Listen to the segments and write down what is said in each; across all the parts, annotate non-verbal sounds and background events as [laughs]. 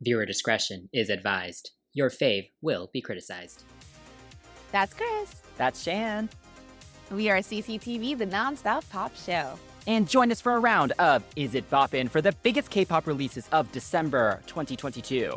Viewer discretion is advised. Your fave will be criticized. That's Chris. That's Shan. We are CCTV, the nonstop pop show. And join us for a round of Is It Boppin' for the biggest K pop releases of December 2022.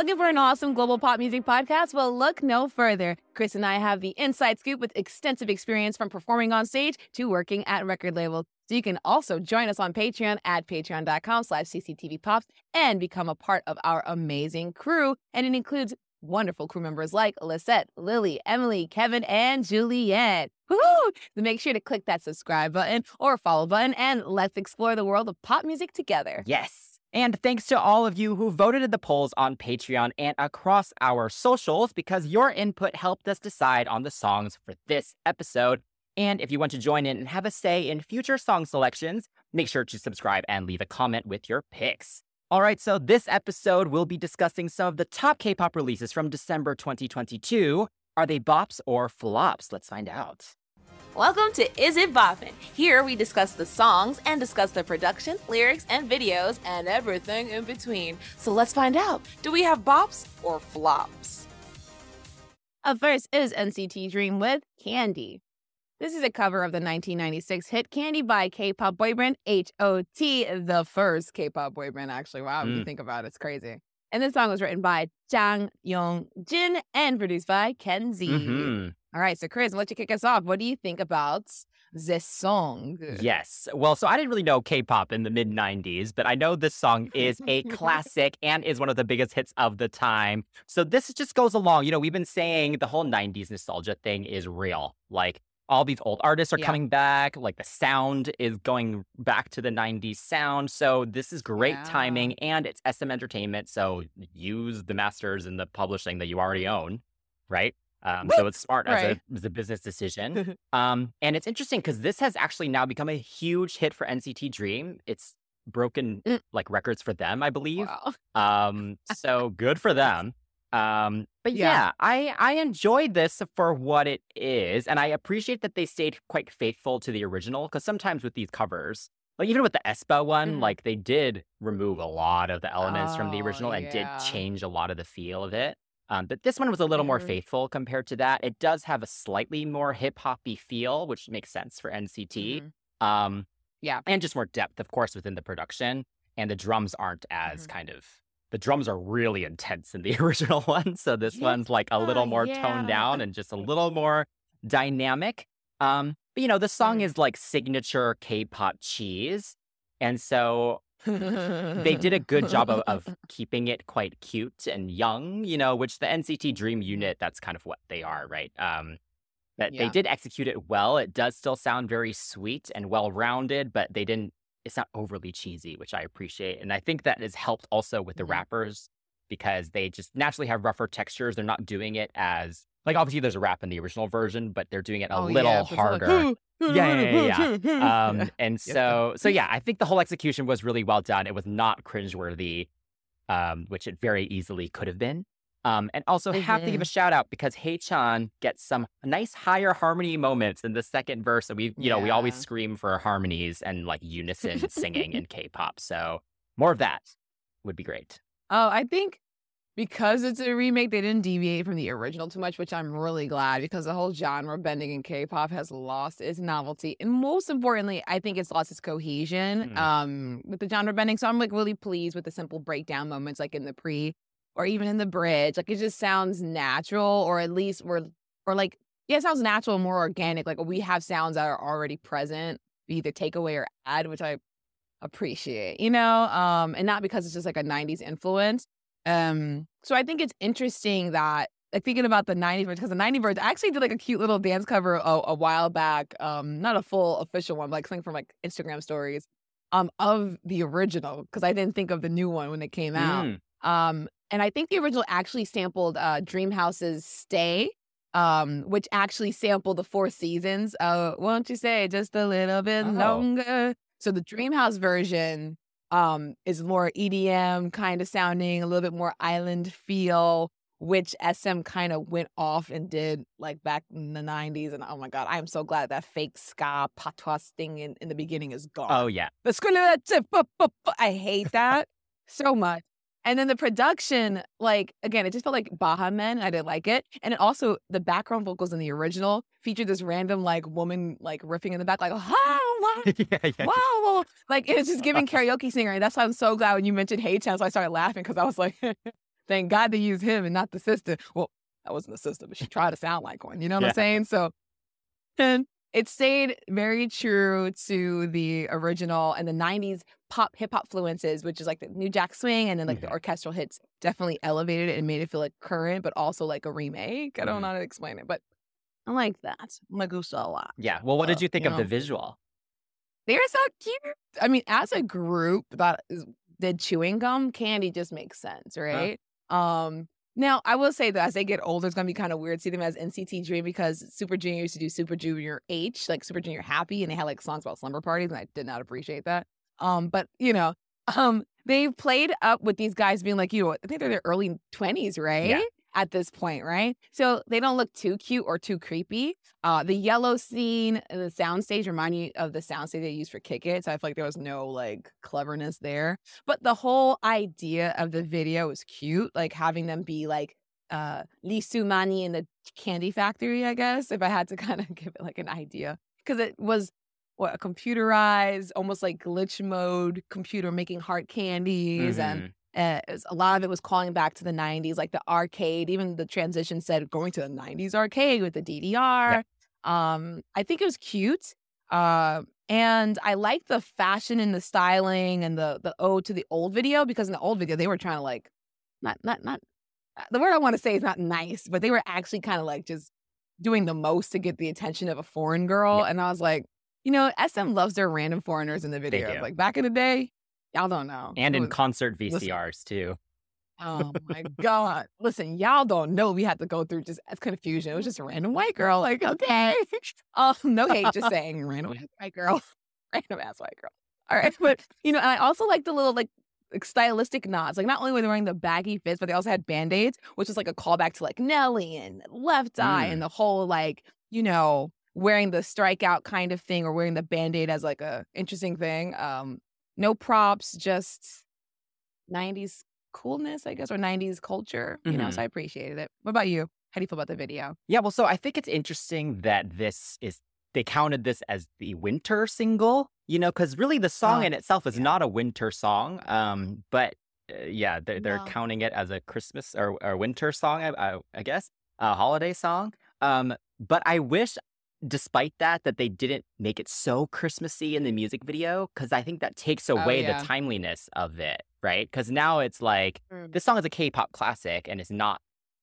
Looking for an awesome global pop music podcast? Well, look no further. Chris and I have the inside scoop with extensive experience from performing on stage to working at record labels. So you can also join us on Patreon at patreon.com slash cctvpops and become a part of our amazing crew. And it includes wonderful crew members like Lisette, Lily, Emily, Kevin, and Juliet. Woohoo! So make sure to click that subscribe button or follow button and let's explore the world of pop music together. Yes. And thanks to all of you who voted in the polls on Patreon and across our socials, because your input helped us decide on the songs for this episode. And if you want to join in and have a say in future song selections, make sure to subscribe and leave a comment with your picks. All right, so this episode we'll be discussing some of the top K pop releases from December 2022. Are they bops or flops? Let's find out. Welcome to Is It Boppin'? Here we discuss the songs and discuss the production, lyrics, and videos, and everything in between. So let's find out do we have bops or flops? Up first is NCT Dream with Candy. This is a cover of the 1996 hit Candy by K pop boyband H.O.T., the first K pop boyband, actually. Wow, mm. you think about it, it's crazy. And this song was written by Jang Young Jin and produced by Kenzie. Mm-hmm. All right, so Chris, I'll let you kick us off. What do you think about this song? Yes. Well, so I didn't really know K pop in the mid 90s, but I know this song is a classic and is one of the biggest hits of the time. So this just goes along. You know, we've been saying the whole 90s nostalgia thing is real. Like, all these old artists are yeah. coming back. Like the sound is going back to the 90s sound. So this is great yeah. timing and it's SM Entertainment. So use the masters and the publishing that you already own, right? Um, so it's smart right. as, a, as a business decision. [laughs] um, and it's interesting because this has actually now become a huge hit for NCT Dream. It's broken mm. like records for them, I believe. Wow. Um, so good for [laughs] them. Um, but yeah. yeah, I I enjoyed this for what it is, and I appreciate that they stayed quite faithful to the original. Because sometimes with these covers, like even with the aespa one, mm. like they did remove a lot of the elements oh, from the original and did change a lot of the feel of it. Um, but this one was a little more faithful compared to that. It does have a slightly more hip hoppy feel, which makes sense for NCT. Mm-hmm. Um, yeah, and just more depth, of course, within the production. And the drums aren't as mm-hmm. kind of the drums are really intense in the [laughs] original one, so this yeah. one's like a little more yeah. toned down and just a little more dynamic. Um, but you know, the song is like signature K-pop cheese, and so they did a good job of, of, [laughs] keeping it quite cute and young, you know, which the NCT Dream unit, that's kind of what they are, right? Um, but yeah. they did execute it well. It does still sound very sweet and well rounded, but they didn't, it's not overly cheesy, which I appreciate. And I think that has helped also with the mm-hmm. rappers because they just naturally have rougher textures. They're not doing it as, like, obviously there's a rap in the original version, but they're doing it a oh, little yeah, harder yeah, yeah, yeah. Um, [laughs] and so, so yeah, I think the whole execution was really well done. It was not cringeworthy, um, which it very easily could have been. Um, and also mm-hmm. have to give a shout out because Haechan gets some nice higher harmony moments in the second verse. And we, you yeah. know, we always scream for harmonies and like unison singing in [laughs] K-pop. So more of that would be great. Oh, I think because it's a remake, they didn't deviate from the original too much, which I'm really glad because the whole genre bending in K-pop has lost its novelty, and most importantly, I think it's lost its cohesion mm. um, with the genre bending. So I'm like really pleased with the simple breakdown moments, like in the pre or even in the bridge. Like it just sounds natural, or at least we're or like yeah, it sounds natural, more organic. Like we have sounds that are already present, either take away or add, which I appreciate, you know, um, and not because it's just like a '90s influence. Um, so I think it's interesting that like thinking about the 90s birds because the 90s birds I actually did like a cute little dance cover a, a while back. Um, not a full official one, but like something from like Instagram stories. um of the original because I didn't think of the new one when it came out. Mm. Um, and I think the original actually sampled uh Dreamhouse's "Stay," um, which actually sampled the Four Seasons. Uh, won't you say just a little bit Oh. longer? So the Dreamhouse version um is more EDM kind of sounding, a little bit more island feel, which SM kind of went off and did like back in the 90s. And oh my god, I'm so glad that fake ska patois thing in, in the beginning is gone. Oh yeah. I hate that so much. And then the production, like again, it just felt like Baha Men. I didn't like it. And it also the background vocals in the original featured this random like woman like riffing in the back, like wow, [laughs] yeah, yeah. wow, wow. Like it's just giving [laughs] karaoke singer. And that's why I'm so glad when you mentioned Haechan. So I started laughing because I was like, [laughs] thank God they used him and not the sister. Well, that wasn't the sister, but she tried to sound like one. You know what Yeah. I'm saying? So and it stayed very true to the original and the 90s pop hip hop fluences, which is like the new Jack Swing and then like the Mhm. orchestral hits definitely elevated it and made it feel like current, but also like a remake. I don't know how to explain it, but I like that. My gusta a lot. Yeah. Well, what did Uh, you think you of the visual? They're so cute. I mean, as a group that is, did chewing gum, candy just makes sense, right? Um, now I will say that as they get older, it's gonna be kind of weird to see them as NCT Dream because Super Junior used to do Super Junior H, like Super Junior Happy, and they had like songs about slumber parties, and I did not appreciate that. Um, but you know, [laughs] um, they played up with these guys being like, you know, I think they're their early twenties, right? At this point, right? So they don't look too cute or too creepy. Uh, the yellow scene, and the soundstage remind me of the soundstage they used for Kick It. So I feel like there was no like cleverness there. But the whole idea of the video was cute, like having them be like uh Lee Soo-mani in the candy factory, I guess, if I had to [laughs] kind of give it like an idea. Because it was what a computerized, almost like glitch mode computer making heart candies and Mhm. Uh, was- a lot of it was calling back to the 90s, like the arcade. Even the transition said going to the 90s arcade with the DDR. Um, I think it was cute. Uh, and I like the fashion and the styling and the the ode to the old video because in the old video they were trying to like not not not uh, the word I want to say is not nice, but they were actually kind of like just doing the most to get the attention of a foreign girl. And I was like, you know, SM loves their random foreigners in the video. Like back in the day, y'all don't know. And in was- concert listen. VCRs too. Oh [laughs] my God. Listen, y'all don't know we had to go through just as confusion. It was just a random white girl. Like, okay. Um, [laughs] no hate, just [laughs] saying random ass white girl. Random ass white girl. All right. But you know, and I also like the little like like, stylistic nods. Like not only were they wearing the baggy fits, but they also had band-aids, which is like a callback to like Nelly and Left Eye Mm. and the whole like, you know, wearing the strikeout kind of thing or wearing the band-aid as like a interesting thing. Um, no props, just 90s coolness, I guess, or 90s culture. You know, Mhm. so I appreciated it. What about you? How do you feel about the video? Yeah, well, so I think it's interesting that this is they counted this as the winter single, you know, because really the song Oh, in itself is yeah. not a winter song. Um, but uh, yeah, they're, they're No. counting it as a Christmas or, or winter song, I, I, I guess, a holiday song. Um, but I wish, despite that, that they didn't make it so Christmassy in the music video, because I think that takes away Oh, yeah. the timeliness of it, right? Because now it's like Mm. this song is a K-pop classic and it's not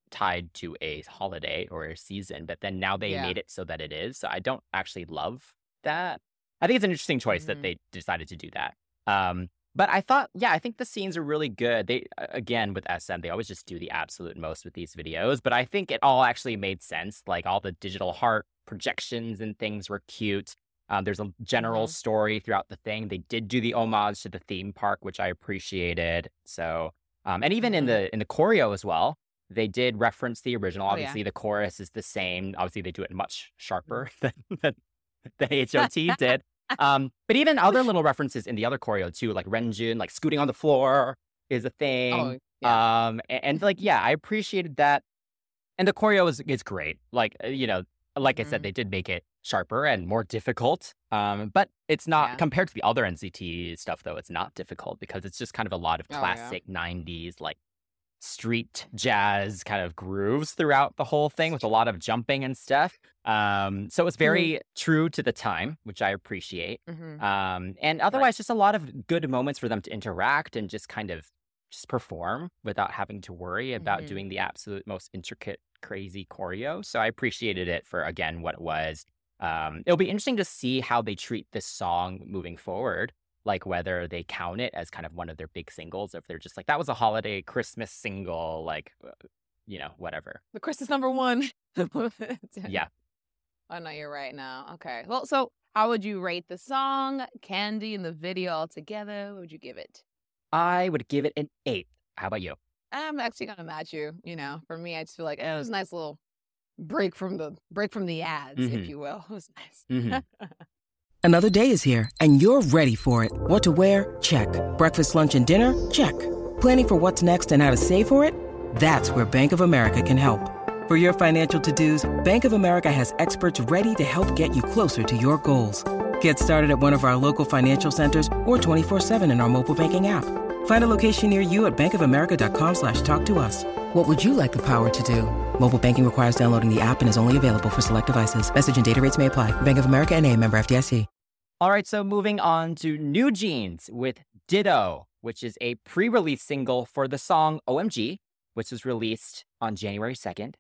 tied to a holiday or a season, but then now they Yeah. made it so that it is. So I don't actually love that. I think it's an interesting choice Mhm. that they decided to do that. Um, but I thought, yeah, I think the scenes are really good. They again with SM, they always just do the absolute most with these videos, but I think it all actually made sense. Like all the digital heart projections and things were cute. Um, there's a general Mhm. story throughout the thing. They did do the homage to the theme park, which I appreciated. So, um, and even in Mhm. the in the choreo as well, they did reference the original. Oh, yeah. Obviously, the chorus is the same. Obviously, they do it much sharper [laughs] than than, than HOT [laughs] did. Um, but even other little references in the other choreo too, like Renjun, like scooting on the floor is a thing. Oh, yeah. Um, a- and, like, yeah, I appreciated that. And the choreo is is great. Like, uh, you know, like I said, they did make it sharper and more difficult. Um, but it's not Yeah. compared to the other NCT stuff, though. It's not difficult because it's just kind of a lot of Oh, yeah. classic '90s like street jazz kind of grooves throughout the whole thing with a lot of jumping and stuff. Um, so it's very true to the time, which I appreciate. Mhm. Um, and otherwise, just a lot of good moments for them to interact and just kind of just perform without having to worry about Mhm. doing the absolute most intricate, crazy choreo. So I appreciated it for again what it was. Um, it'll be interesting to see how they treat this song moving forward. like whether they count it as kind of one of their big singles, if they're just like that was a holiday Christmas single, like uh, you know, whatever. The Christmas number one. [laughs] yeah. Oh no, you're right now. Okay. Well, so how would you rate the song, Candy, and the video all together? What would you give it? I would give it an eight. How about you? I'm actually gonna match you. You know, for me, I just feel like it was a nice little break from the break from the ads, mm-hmm. if you will. [laughs] It was nice. Mm-hmm. [laughs] Another day is here, and you're ready for it. What to wear? Check. Breakfast, lunch, and dinner? Check. Planning for what's next and how to save for it? That's where Bank of America can help. For your financial to-dos, Bank of America has experts ready to help get you closer to your goals. Get started at one of our local financial centers or 24-7 in our mobile banking app. Find a location near you at bankofamerica.com slash talk to us. What would you like the power to do? Mobile banking requires downloading the app and is only available for select devices. Message and data rates may apply. Bank of America and a member FDIC. All right, so moving on to New Jeans with Ditto, which is a pre-release single for the song OMG, which was released on January 2nd.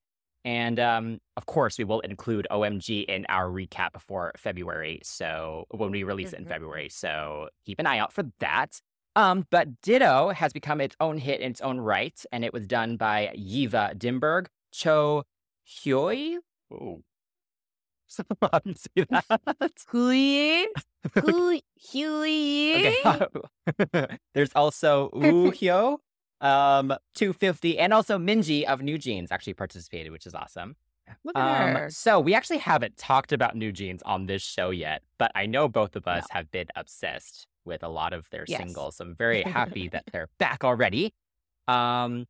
And um, of course, we will include OMG in our recap for February. So when we release it in mm-hmm. February. So keep an eye out for that. Um, but Ditto has become its own hit in its own right, and it was done by Ylva Dimberg, Cho Hyoi. Oh, how do you say that? Hui, Hui, Okay. [laughs] There's also Woo Hyo, um, 250, and also Minji of New Jeans actually participated, which is awesome. Look at um, her. So we actually haven't talked about New Jeans on this show yet, but I know both of us no. have been obsessed with a lot of their yes. singles. I'm very happy that [laughs] they're back already. Um,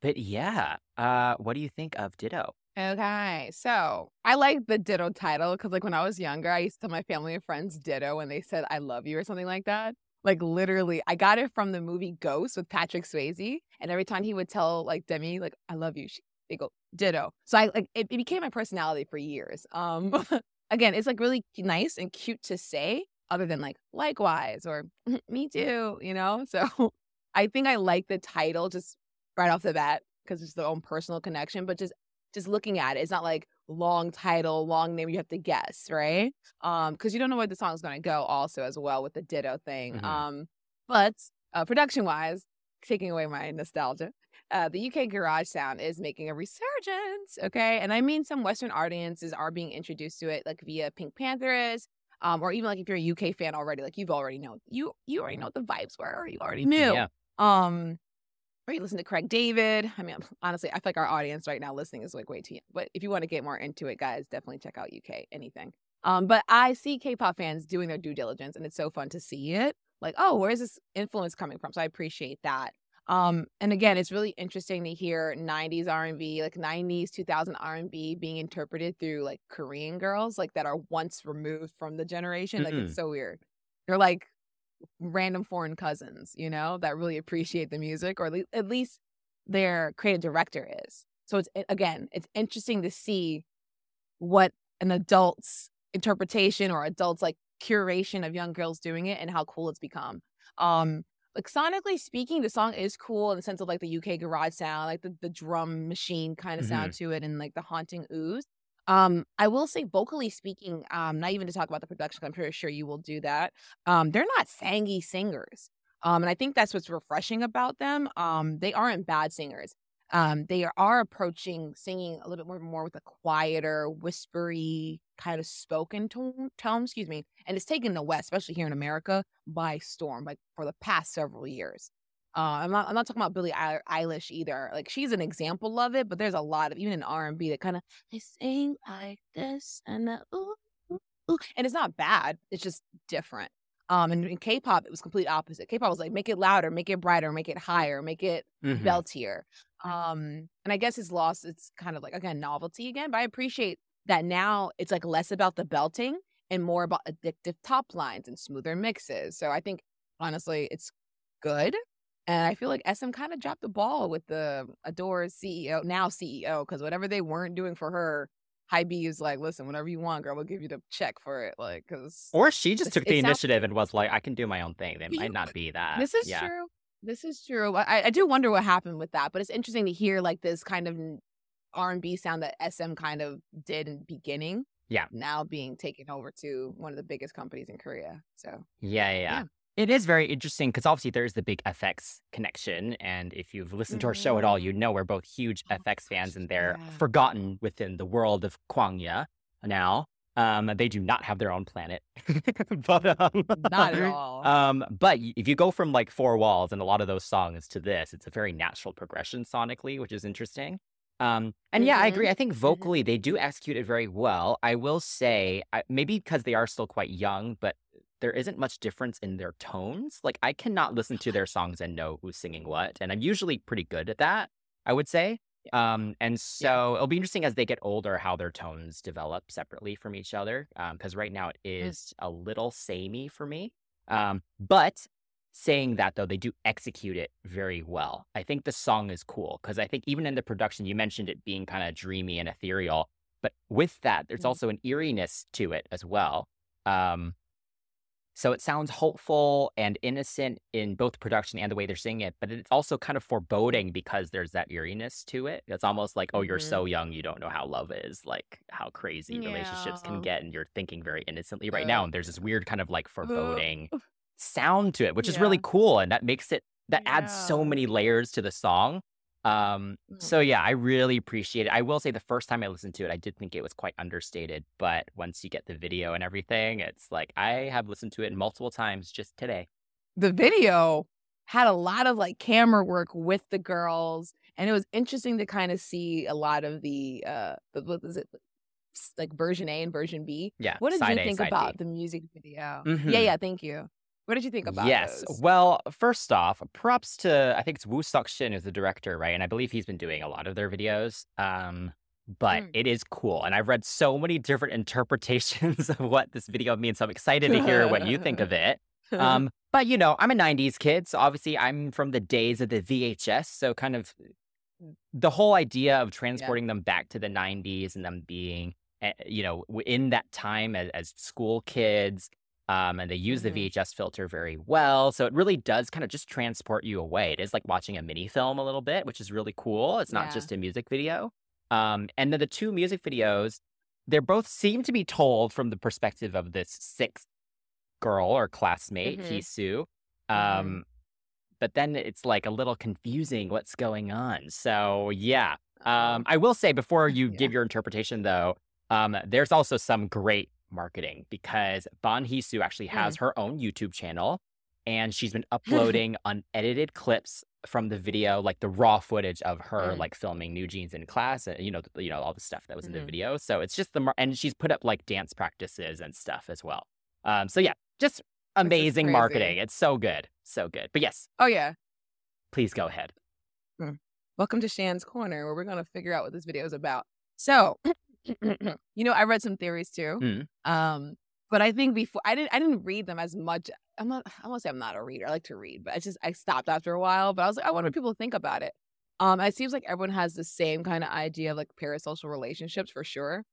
but yeah, uh, what do you think of Ditto? Okay, so I like the Ditto title because, like, when I was younger, I used to tell my family and friends Ditto when they said "I love you" or something like that. Like, literally, I got it from the movie Ghost with Patrick Swayze, and every time he would tell like Demi, like "I love you," she, they go Ditto. So I like it, it became my personality for years. Um, [laughs] again, it's like really nice and cute to say, other than like likewise or [laughs] me too, you know? So [laughs] I think I like the title just right off the bat because it's their own personal connection, but just just looking at it, it's not like long title, long name you have to guess, right? Um, because you don't know where the song's gonna go also as well with the ditto thing. Mm-hmm. Um, but uh, production wise, taking away my nostalgia, uh, the UK garage sound is making a resurgence. Okay, and I mean some Western audiences are being introduced to it, like via PinkPantheress, um, or even like if you're a UK fan already, like you've already know you you already know what the vibes were, or you already knew. Yeah. Um, or you listen to Craig David. I mean, honestly, I feel like our audience right now listening is like way too young. But if you want to get more into it, guys, definitely check out UK anything. Um, but I see K-pop fans doing their due diligence, and it's so fun to see it. Like, oh, where's this influence coming from? So I appreciate that. Um, and again, it's really interesting to hear 90s R&B, like 90s, 2000 R&B being interpreted through like Korean girls, like that are once removed from the generation. Like it's so weird. They're like random foreign cousins, you know, that really appreciate the music, or at least, at least their creative director is. So it's again, it's interesting to see what an adult's interpretation or adults like curation of young girls doing it and how cool it's become. Um, like sonically speaking, the song is cool in the sense of like the UK garage sound, like the, the drum machine kind of mm-hmm. sound to it and like the haunting ooze. Um, I will say vocally speaking, um, not even to talk about the production, I'm pretty sure you will do that. Um, they're not sangy singers. Um, and I think that's what's refreshing about them. Um, they aren't bad singers um, they are approaching singing a little bit more, more with a quieter, whispery kind of spoken tone, tone, excuse me. And it's taken the West, especially here in America, by storm, like for the past several years. Uh, I'm not. I'm not talking about Billie Eilish either. Like she's an example of it, but there's a lot of even in R and B that kind of they sing like this and uh, ooh, ooh, ooh, and it's not bad. It's just different. Um, and in K-pop, it was complete opposite. K-pop was like, make it louder, make it brighter, make it higher, make it mm-hmm. beltier. Um, and I guess it's lost. It's kind of like again novelty again, but I appreciate that now it's like less about the belting and more about addictive top lines and smoother mixes. So I think honestly, it's good. And I feel like SM kind of dropped the ball with the ADOR's CEO, now CEO, because whatever they weren't doing for her, Hybe is like, listen, whatever you want, girl, we'll give you the check for it. Like, because. Or she just [laughs] took the initiative and was like, I can do my own thing. They might not be that. This is yeah. true. This is true. I, I do wonder what happened with that, but it's interesting to hear like this kind of R and B sound that SM kind of did in the beginning. Yeah. Now being taken over to one of the biggest companies in Korea. So. Yeah, yeah. yeah. It is very interesting because obviously there is the big f(x) connection. And if you've listened to our show at all, you mm-hmm. know we're both huge Oh, f(x) fans and they're yeah. forgotten within the world of Kwangya now. Um, they do not have their own planet. [laughs] but, um, Not at all. Um, but if you go from like four walls and a lot of those songs to this, it's a very natural progression sonically, which is interesting. Um, and yeah, I Mhm. agree. I think vocally they do execute it very well. I will say, I, maybe because they are still quite young, but there isn't much difference in their tones. Like I cannot listen to their songs and know who's singing what, and I'm usually pretty good at that. I would say. Um, and so it'll be interesting as they get older how their tones develop separately from each other. Because right now it is a little samey for me. Um, but saying that though, they do execute it very well. I think the song is cool because I think even in the production, you mentioned it being kind of dreamy and ethereal. But with that, there's Mhm. also an eeriness to it as well. Um, so it sounds hopeful and innocent in both production and the way they're singing it, but it's also kind of foreboding because there's that eeriness to it. It's almost like, oh, you're Mhm. so young, you don't know how love is, like how crazy relationships can get, and you're thinking very innocently right now. And there's this weird kind of like foreboding sound to it, which is really cool, and that makes it that adds so many layers to the song. Um, Mm. so yeah, I really appreciate it. I will say the first time I listened to it, I did think it was quite understated, but once you get the video and everything, it's like I have listened to it multiple times just today. the video had a lot of like camera work with the girls and it was interesting to kind of see a lot of the uh what is it like version A and version B. Yeah. What did you A, think about B. the music video? Mhm. Yeah, yeah, thank you. What did you think about it? Yes. those? Well, first off, props to I think it's Woo Suk Shin is the director, right? And I believe he's been doing a lot of their videos. Um, but Mm. it is cool, and I've read so many different [laughs] interpretations of what this video means. So I'm excited to hear what you think of it. [laughs] Um, but you know, I'm a '90s kid, so obviously I'm from the days of the VHS. So kind of the whole idea of transporting them back to the '90s and them being, eh, you know, in that time as, as school kids. Um, and they use Mhm. the VHS filter very well. So it really does kind of just transport you away. It is like watching a mini film a little bit, which is really cool. It's not Yeah. just a music video. Um, and then the two music videos, they both seem to be told from the perspective of this sixth girl or classmate, Mhm. Hisu. Mhm. Um, but then it's like a little confusing what's going on. So yeah. Um, I will say before [laughs] you Yeah. give your interpretation though, um, there's also some great marketing because Ban Hisu actually has her own YouTube channel and she's been [laughs] uploading unedited clips from the video, like the raw footage of her Mm. like filming New Jeans in class and you know, you know, all the stuff that was in the Mhm. video. So it's just the mar- and she's put up like dance practices and stuff as well. Um, so yeah, just amazing marketing. It's so good. So good. But yes, oh yeah. please go ahead. Welcome to Shan's Corner, where we're gonna figure out what this video is about. So, [clears throat] you know, I read some theories too. Mm. Um, but I think before I didn't I didn't read them as much. I'm not I won't say I'm not a reader. I like to read, but I just I stopped after a while. But I was like, I wonder what people think about it. Um, it seems like everyone has the same kind of idea of like parasocial relationships for sure.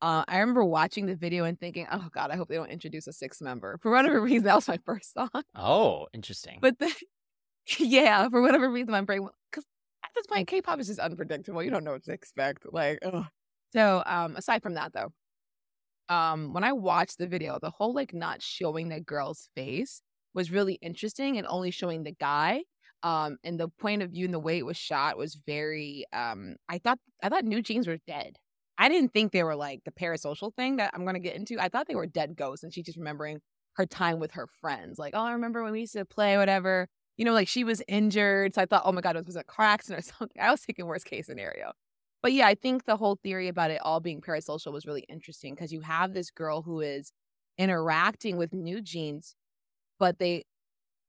Uh, I remember watching the video and thinking, oh God, I hope they don't introduce a sixth member. For whatever [laughs] reason, that was my first thought. Oh, interesting. But then, [laughs] yeah, for whatever reason, my brain because at this point, K-pop is just unpredictable. You don't know what to expect. Like, ugh. So um, aside from that, though, um, when I watched the video, the whole like not showing the girl's face was really interesting and only showing the guy. Um, and the point of view and the way it was shot was very. Um, I thought I thought New Jeans were dead. I didn't think they were like the parasocial thing that I'm gonna get into. I thought they were dead ghosts, and she's just remembering her time with her friends. Like, oh, I remember when we used to play, whatever. You know, like she was injured. So I thought, oh my God, it was a car accident or [laughs] something. I was thinking worst case scenario. But yeah, I think the whole theory about it all being parasocial was really interesting because you have this girl who is interacting with New Jeans, but they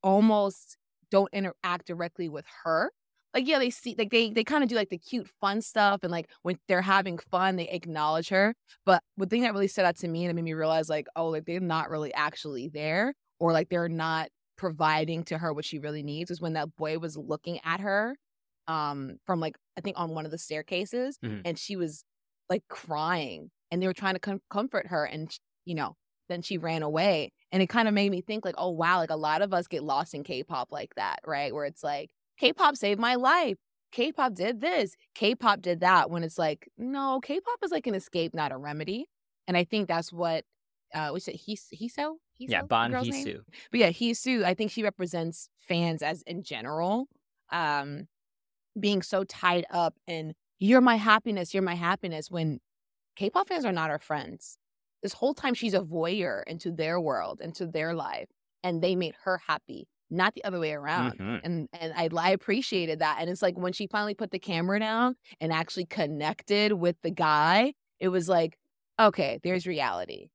almost don't interact directly with her. Like, yeah, they see, like, they, they kind of do like the cute, fun stuff. And like, when they're having fun, they acknowledge her. But the thing that really stood out to me and it made me realize, like, oh, like, they're not really actually there or like they're not providing to her what she really needs is when that boy was looking at her um from like i think on one of the staircases Mhm. and she was like crying and they were trying to com- comfort her and you know then she ran away and it kind of made me think like oh wow like a lot of us get lost in k-pop like that right where it's like k-pop saved my life k-pop did this k-pop did that when it's like no k-pop is like an escape not a remedy and i think that's what uh what's it he he so yeah, the Ban girl's Hee name? Soo. But yeah, Hisu, I think she represents fans as in general, um, being so tied up in you're my happiness, you're my happiness when K-pop fans are not our friends. This whole time she's a voyeur into their world, into their life, and they made her happy, not the other way around. Mhm. And and I, I appreciated that. And it's like when she finally put the camera down and actually connected with the guy, it was like, okay, there's reality.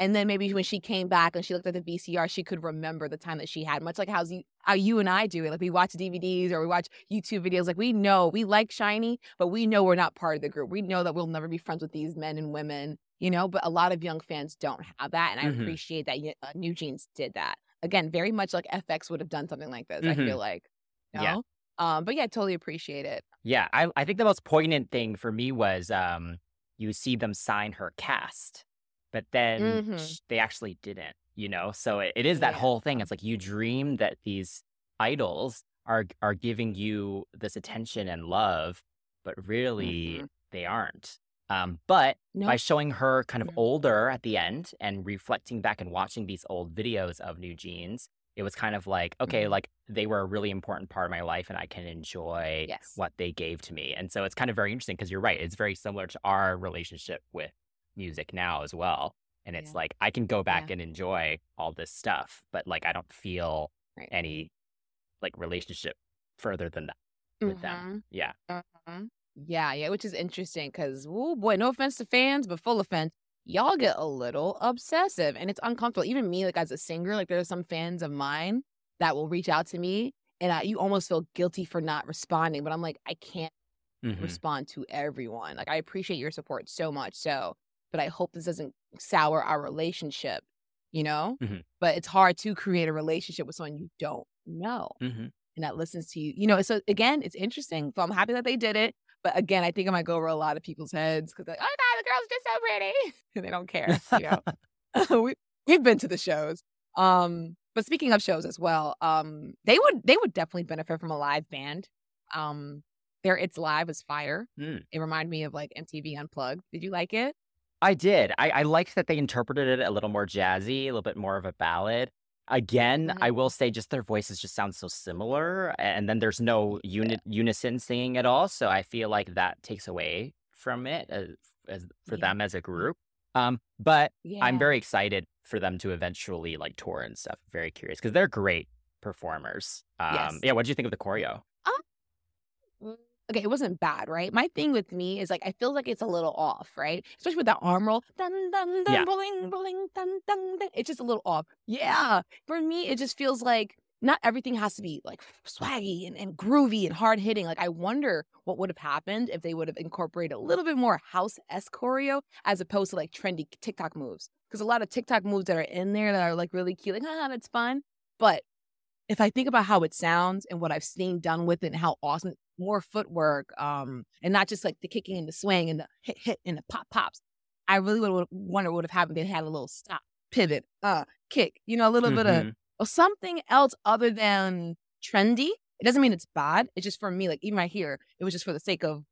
And then maybe when she came back and she looked at the VCR, she could remember the time that she had, much like how you, how you and I do it. Like we watch DVDs or we watch YouTube videos. Like we know we like SHINee, but we know we're not part of the group. We know that we'll never be friends with these men and women, you know. But a lot of young fans don't have that, and I Mhm. appreciate that uh, New Jeans did that. Again, very much like f(x) would have done something like this. I Mhm. feel like, you Yeah. Um, but yeah, totally appreciate it. Yeah, I, I think the most poignant thing for me was um, you see them sign her cast, but then Mhm. sh- they actually didn't, you know? So it, it is that Yeah. whole thing. It's like you dream that these idols are are giving you this attention and love, but really Mhm. they aren't. Um, but No, by showing her kind of Mhm. older at the end and reflecting back and watching these old videos of New Jeans, it was kind of like, okay, Mhm. like they were a really important part of my life and I can enjoy Yes. what they gave to me. And so it's kind of very interesting because you're right. It's very similar to our relationship with music now as well. And it's Yeah. like I can go back Yeah. and enjoy all this stuff, but like I don't feel Right. any like relationship further than that with them. Yeah. Mhm. Yeah, yeah, which is interesting because, oh boy, no offense to fans, but full offense, y'all get a little obsessive and it's uncomfortable. Even me, like as a singer, like there are some fans of mine that will reach out to me and I, you almost feel guilty for not responding, but I'm like, I can't Mhm. respond to everyone. Like I appreciate your support so much. So, but I hope this doesn't sour our relationship, you know? Mhm. But it's hard to create a relationship with someone you don't know Mhm. and that listens to you. You know, so again, it's interesting. So I'm happy that they did it. But again, I think it might go over a lot of people's heads because like, oh god, the girl's just so pretty. [laughs] and they don't care. [laughs] You know. [laughs] we we've been to the shows. Um, but speaking of shows as well, um, they would they would definitely benefit from a live band. Um, their It's Live was fire. Mm. It reminded me of like MTV Unplugged. Did you like it? I did. I, I liked that they interpreted it a little more jazzy, a little bit more of a ballad. Again, I Mhm. will say just their voices just sound so similar. And then there's no uni- unison singing at all. So I feel like that takes away from it as, as for Yeah. them as a group. Um, but Yeah. I'm very excited for them to eventually like tour and stuff. Very curious because they're great performers. Um, Yes. Yeah. What do you think of the choreo? Okay, it wasn't bad, right? My thing with me is like I feel like it's a little off, right? Especially with that arm roll. Dun dun dun Yeah. dun dun dun. It's just a little off. Yeah. For me, it just feels like not everything has to be like swaggy and, and groovy and hard hitting. Like I wonder what would have happened if they would have incorporated a little bit more house esque choreo as opposed to like trendy TikTok moves. Because a lot of TikTok moves that are in there that are like really cute, like ah, that's fun. But if I think about how it sounds and what I've seen done with it and how awesome more footwork, um, and not just like the kicking and the swing and the hit hit and the pop pops, I really would wonder what would have happened if they had a little stop, pivot, uh, kick, you know, a little bit of Mhm. or something else other than trendy. It doesn't mean it's bad. It's just for me, like even right here, it was just for the sake of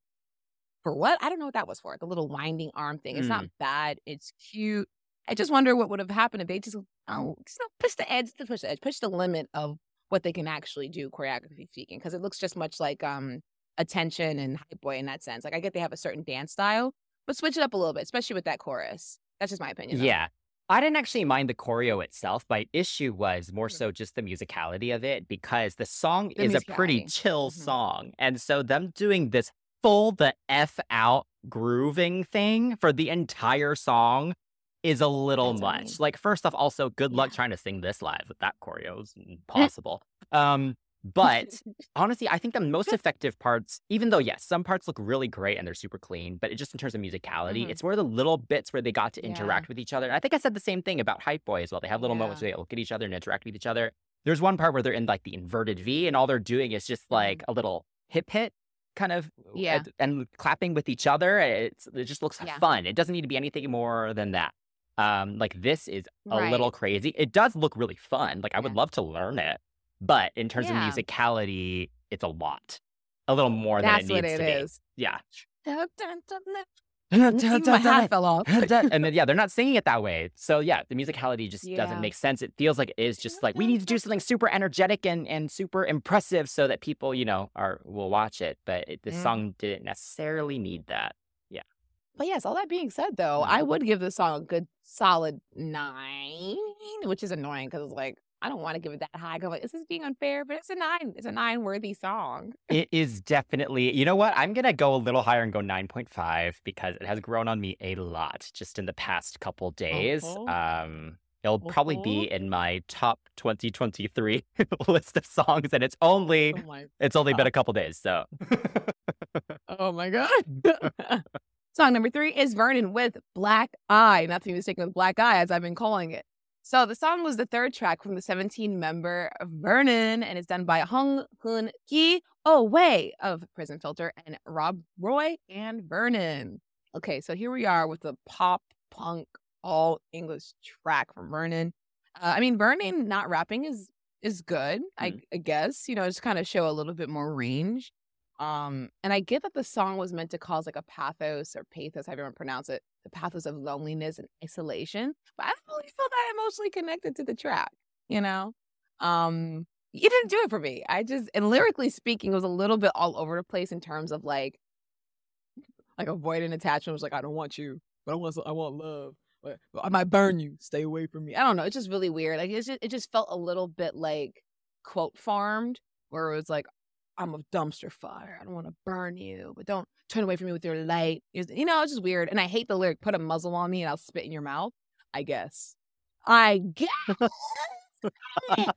for what? I don't know what that was for. The little winding arm thing. It's not bad. It's cute. I just wonder what would have happened if they just oh, just push the edge, just push the edge, push the limit of what they can actually do choreography speaking. Because it looks just much like um attention and hype boy in that sense. Like I get they have a certain dance style, but switch it up a little bit, especially with that chorus. That's just my opinion. though. Yeah. I didn't actually mind the choreo itself. My issue was more Mhm. so just the musicality of it because the song The is a pretty chill Mhm. song. And so them doing this full the F out grooving thing for the entire song is a little That's I much. mean. Like, first off, also good luck Yeah. trying to sing this live with that choreo. It's impossible. [laughs] um, but [laughs] honestly, I think the most effective parts, even though yes, some parts look really great and they're super clean, but it just in terms of musicality, Mhm. it's more the little bits where they got to Yeah. interact with each other. And I think I said the same thing about Hype Boy as well. They have little moments where they look at each other and interact with each other. There's one part where they're in like the inverted V, and all they're doing is just like a little hip hit kind of Mm-hmm. Yeah. and, and clapping with each other. It's it just looks Yeah. fun. It doesn't need to be anything more than that. Um, like this is a little crazy. It does look really fun. Like I would love to learn it, but in terms Yeah. of musicality, it's a lot, a little more That's than it needs it to be. Yeah, my hat fell off. [laughs] and then yeah, they're not singing it that way. So yeah, the musicality just Yeah. doesn't make sense. It feels like it is just like we need to do something super energetic and and super impressive so that people you know are will watch it. But it, the Mm. song didn't necessarily need that. But yes, all that being said, though. I would give this song a good solid nine, which is annoying because it's like I don't want to give it that high. I'm like, is this being unfair? But it's a nine. It's a nine worthy song. It is definitely. You know what? I'm gonna go a little higher and go 9.5 because it has grown on me a lot just in the past couple days. Uh-huh. Um. It'll probably be in my top 2023 [laughs] list of songs, and it's only Oh it's only been a couple days. So oh my god. [laughs] [laughs] song number three is Vernon with Black Eye, not to be mistaken with Black Eye, as I've been calling it. So the song was the third track from the 17 member of Vernon, and it's done by Hung Hoon Ki Oh Wei of Prison Filter and Rob Roy and Vernon. Okay, so here we are with the pop punk all English track from Vernon. Uh, I mean, Vernon not rapping is is good, I, I guess. You know, just kind of show a little bit more range. Um, and I get that the song was meant to cause like a pathos or pathos, however you want to pronounce it, the pathos of loneliness and isolation. But I don't really feel that emotionally connected to the track, you know? Um, you didn't do it for me. I just and lyrically speaking, it was a little bit all over the place in terms of like like avoiding attachment. Was like, I don't want you, but I want I want love. But, but I might burn you. Stay away from me. I don't know. It's just really weird. Like it's just, it just felt a little bit like quote farmed, where it was like, I'm a dumpster fire. I don't want to burn you, but don't turn away from me with your light. You know, it's just weird. And I hate the lyric, put a muzzle on me and I'll spit in your mouth. I guess. I guess.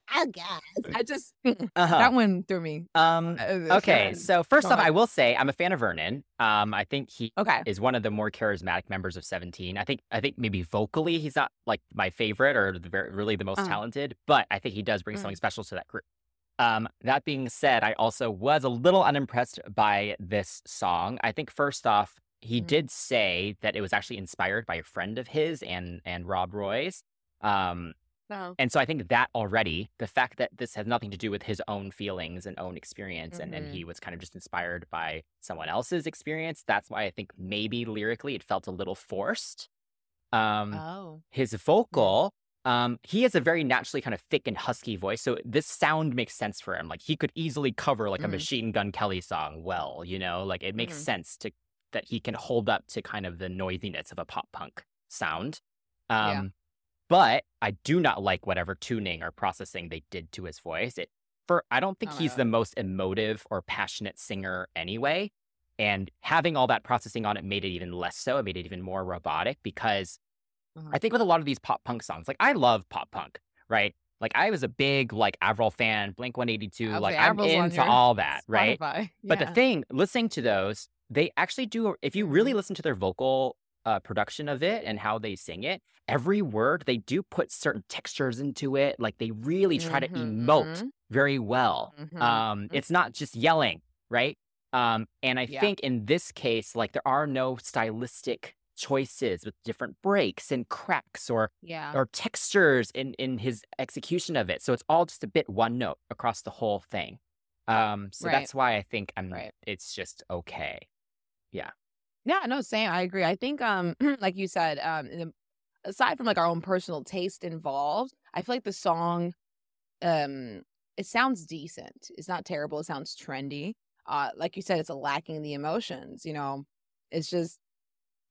I guess. I just, [laughs] uh-huh. that one threw me. um. Okay, so first off, I will say I'm a fan of Vernon. Um, I think he Okay. is one of the more charismatic members of Seventeen. I think I think maybe vocally he's not like my favorite or the really the most Uh-huh. talented, but I think he does bring Mm. something special to that group. Um, that being said, I also was a little unimpressed by this song. I think first off, he Mm. did say that it was actually inspired by a friend of his and and Rob Roy's. Um, No. and so I think that already, the fact that this has nothing to do with his own feelings and own experience, and, and Mhm. he was kind of just inspired by someone else's experience, that's why I think maybe lyrically it felt a little forced. Um, Oh. his vocal, um, he has a very naturally kind of thick and husky voice, so this sound makes sense for him. Like he could easily cover like a Mhm. Machine Gun Kelly song well, you know, like it makes Mhm. sense to that he can hold up to kind of the noisiness of a pop punk sound. Um, Yeah. but I do not like whatever tuning or processing they did to his voice. It for I don't think Oh he's God. the most emotive or passionate singer anyway. And having all that processing on it made it even less so. It made it even more robotic because Uh-huh. I think with a lot of these pop punk songs, like I love pop punk, right? Like I was a big like Avril fan, Blink 182, I like like, I'm into all [laughs] that, right? Spotify. [laughs] But the thing, listening to those, they actually do. If you really Mhm. listen to their vocal uh, production of it and how they sing it, every word they do put certain textures into it. Like they really try to Mhm, emote mhm, very well. mhm. Um, it's not just yelling, right? Um, and I Yeah. think in this case, like there are no stylistic choices with different breaks and cracks or yeah. or textures in in his execution of it. So it's all just a bit one note across the whole thing. Um, so Right. that's why I think I'm. Right. It's just okay. Yeah, Yeah, no, same. I agree. I think, um, [clears throat] like you said, um, in the- aside from like our own personal taste involved, I feel like the song, um, it sounds decent. It's not terrible. It sounds trendy. Uh, like you said, it's a lacking the emotions. You know, it's just,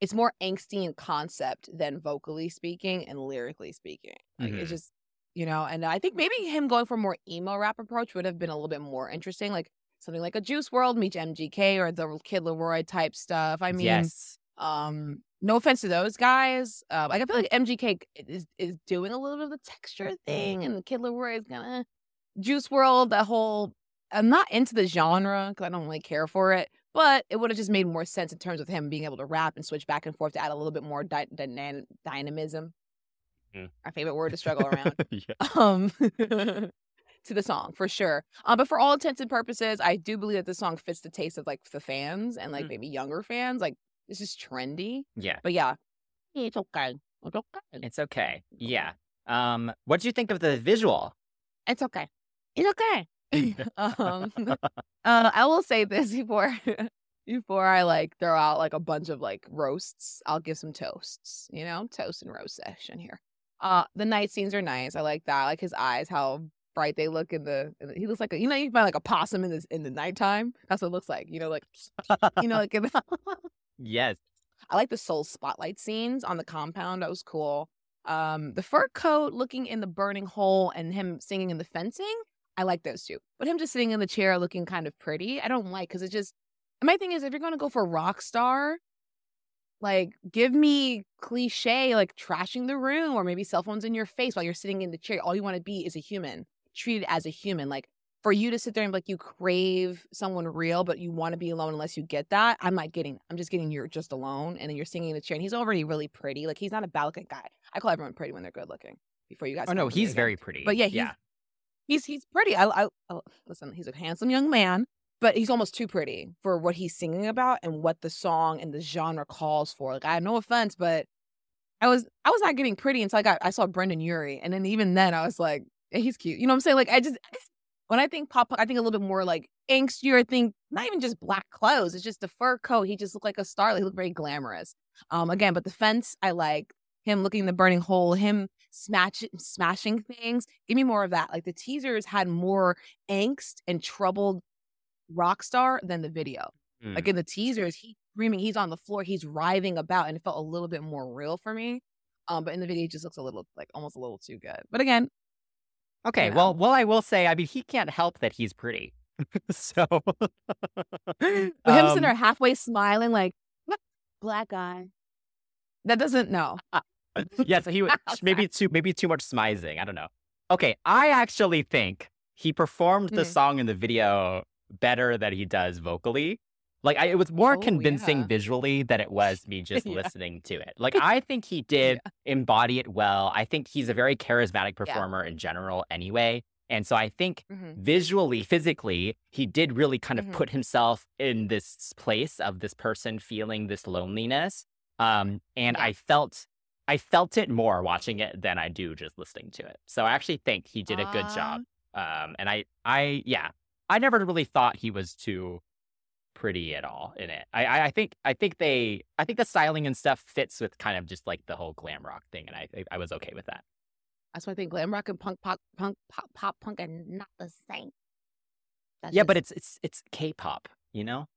it's more angsty in concept than vocally speaking and lyrically speaking. Like Mhm. it's just, you know, and I think maybe him going for a more emo rap approach would have been a little bit more interesting. Like something like a Juice WRLD meets MGK or the Kid LAROI type stuff. I mean, yes. um, no offense to those guys. Um, like I feel like MGK is is doing a little bit of the texture thing, and the Kid LAROI is gonna Juice WRLD. The whole I'm not into the genre because I don't really care for it, but it would have just made more sense in terms of him being able to rap and switch back and forth to add a little bit more dy- dyna- dynamism. Mm. Our favorite word to [laughs] struggle around um [laughs] to the song for sure um but for all intents and purposes i do believe that the song fits the taste of like the fans and like Mm. maybe younger fans like this is trendy Yeah. but yeah it's okay it's okay It's okay. Yeah. Um, what do you think of the visual? it's okay it's okay [laughs] [laughs] um uh i will say this before [laughs] before I like throw out like a bunch of like roasts, I'll give some toasts. You know, toast and roast session here. Uh, the night scenes are nice. I like that. I like his eyes, how bright they look in the, in the. he looks like a, you know, you find like a possum in the in the nighttime. That's what it looks like. You know, like you know, like. Yes. I like the sole spotlight scenes on the compound. That was cool. Um, the fur coat looking in the burning hole and him singing in the fencing. I like those two. But him just sitting in the chair looking kind of pretty, I don't like because it just. my thing is, if you're gonna go for rock star, like give me cliche like trashing the room or maybe cell phones in your face while you're sitting in the chair. All you want to be is a human, treated as a human. Like for you to sit there and like you crave someone real, but you want to be alone unless you get that. I'm not getting. I'm just getting you're just alone, and then you're singing in the chair, and he's already really pretty. Like he's not a bad looking guy. I call everyone pretty when they're good looking. Before you guys. Oh no, he's very pretty. But yeah, he's, yeah, he's he's pretty. I, I, I listen. He's a handsome young man, but he's almost too pretty for what he's singing about and what the song and the genre calls for. Like I had no offense, but I was I was not getting pretty until I got I saw Brendon Urie, and then even then I was like, he's cute. You know what I'm saying? Like I just [laughs] when I think pop, I think a little bit more like angstier. I think not even just black clothes. It's just the fur coat. He just looked like a star. Like, He looked very glamorous. Um, again, but the fence, I like him looking the burning hole, him smash, smashing things. Give me more of that. Like the teasers had more angst and troubled rock star than the video. Mm. Like in the teasers, he's screaming, he's on the floor, he's writhing about, and it felt a little bit more real for me. Um, but in the video, it just looks a little like almost a little too good. But again, Okay, you know? well, well, I will say, I mean, he can't help that he's pretty. [laughs] so, [laughs] but him um, sitting there halfway smiling, like black guy. That doesn't know. [laughs] yeah, so he maybe too maybe too much smizing. I don't know. Okay, I actually think he performed the mm-hmm. song in the video better than he does vocally. Like I, it was more oh, convincing yeah. visually than it was me just [laughs] yeah. listening to it. Like I [laughs] think he did yeah. embody it well. I think he's a very charismatic performer in general anyway. And so I think mm-hmm. visually, physically, he did really kind of mm-hmm. put himself in this place of this person feeling this loneliness. Um, and I felt I felt it more watching it than I do just listening to it. So I actually think he did a good uh... job. Um, and I I yeah, I never really thought he was too pretty at all in it. I, I think I think they I think the styling and stuff fits with kind of just like the whole glam rock thing, and I I was okay with that. That's why I think glam rock and punk pop punk pop pop punk are not the same. That's yeah, just... but it's it's it's K-pop, you know.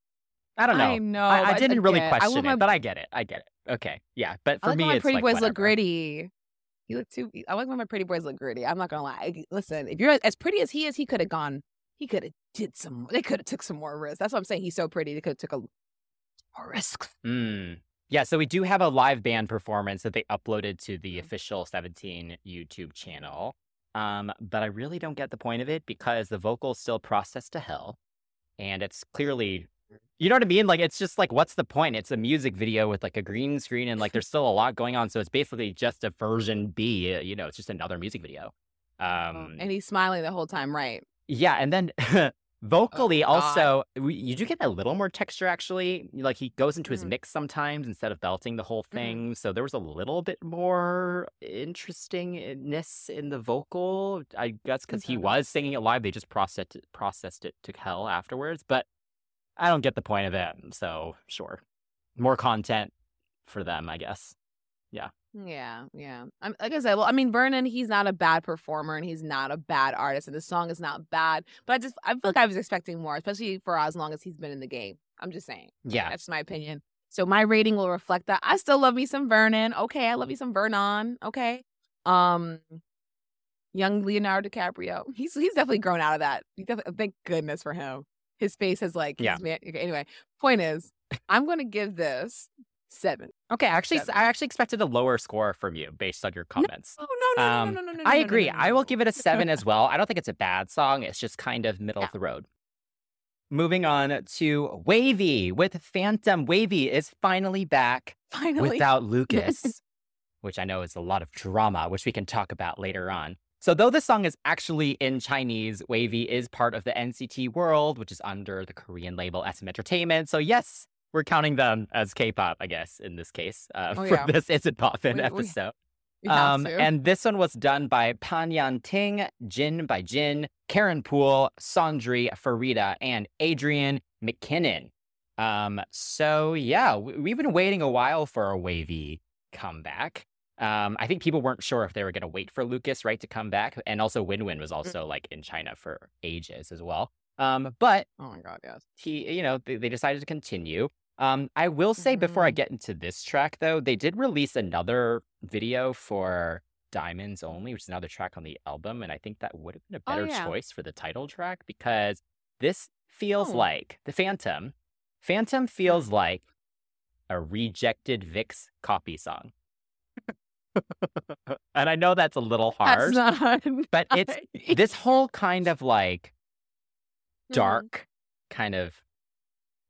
I don't know. I know. I, I didn't really question my... it, but I get it. I get it. Okay, yeah, but for like me, my it's pretty like boys whatever. look gritty. You look too. I like when my pretty boys look gritty. I'm not gonna lie. Listen, if you're as pretty as he is, he could have gone he could have did some. They could have took some more risks. That's what I'm saying. He's so pretty. They could have took a more risks. Mm. Yeah, so we do have a live band performance that they uploaded to the mm-hmm. official 17 YouTube channel. Um, but I really don't get the point of it because the vocals still processed to hell. And it's clearly, you know what I mean? Like, it's just like, what's the point? It's a music video with like a green screen and like there's still a lot going on. So it's basically just a version B, uh, you know, it's just another music video. Um, and he's smiling the whole time, right? Yeah, and then [laughs] vocally oh, also we, you do get a little more texture actually. Like he goes into his mm-hmm. mix sometimes instead of belting the whole Mm-hmm. thing. So there was a little bit more interestingness in the vocal. I guess because he was singing it live, they just processed it, processed it to hell afterwards. But I don't get the point of it. So sure, more content for them, I guess. Yeah, yeah. Yeah. I'm, like I said, well, I mean, Vernon, he's not a bad performer and he's not a bad artist, and the song is not bad. But I just, I feel like I was expecting more, especially for as long as he's been in the game. I'm just saying. Yeah. That's my opinion. So my rating will reflect that. I still love me some Vernon. Okay, I love me some Vernon. Okay. Um, young Leonardo DiCaprio. He's he's definitely grown out of that. He definitely, thank goodness for him. His face has like, Yeah. man, okay, anyway, point is, I'm going to give this seven. Okay, actually, Seven. I actually expected a lower score from you based on your comments. Oh, no, no, Um, no, no, no, no, I no, no, agree. no, no, I will give it a seven as well. I don't think it's a bad song. It's just kind of middle Yeah. of the road. Moving on to WayV with Phantom. WayV is finally back Finally. without [laughs] Lucas, which I know is a lot of drama, which we can talk about later on. So, though this song is actually in Chinese, WayV is part of the NCT World, which is under the Korean label SM Entertainment. So, yes, we're counting them as K-pop, I guess, in this case, uh, Oh, for yeah. this Is It Poppin' We- we- episode. Um, and this one was done by Pan Yan Ting, Jin by Jin, Karen Poole, Sandri, Farida, and Adrian McKinnon. Um, so yeah, we, we've been waiting a while for a WayV comeback. Um, I think people weren't sure if they were going to wait for Lucas, right, to come back, and also WinWin was Mm. also like in China for ages as well. Um, but Oh my god, yes. he, you know, they, they decided to continue. Um, I will say before I Mhm. get into this track, though, they did release another video for Diamonds Only, which is another track on the album, and I think that would have been a Oh, better yeah. choice for the title track because this feels Oh. like the Phantom. Phantom feels like a rejected VIXX copy song. And I know that's a little not. [laughs] but it's [laughs] this whole kind of like Mhm. dark kind of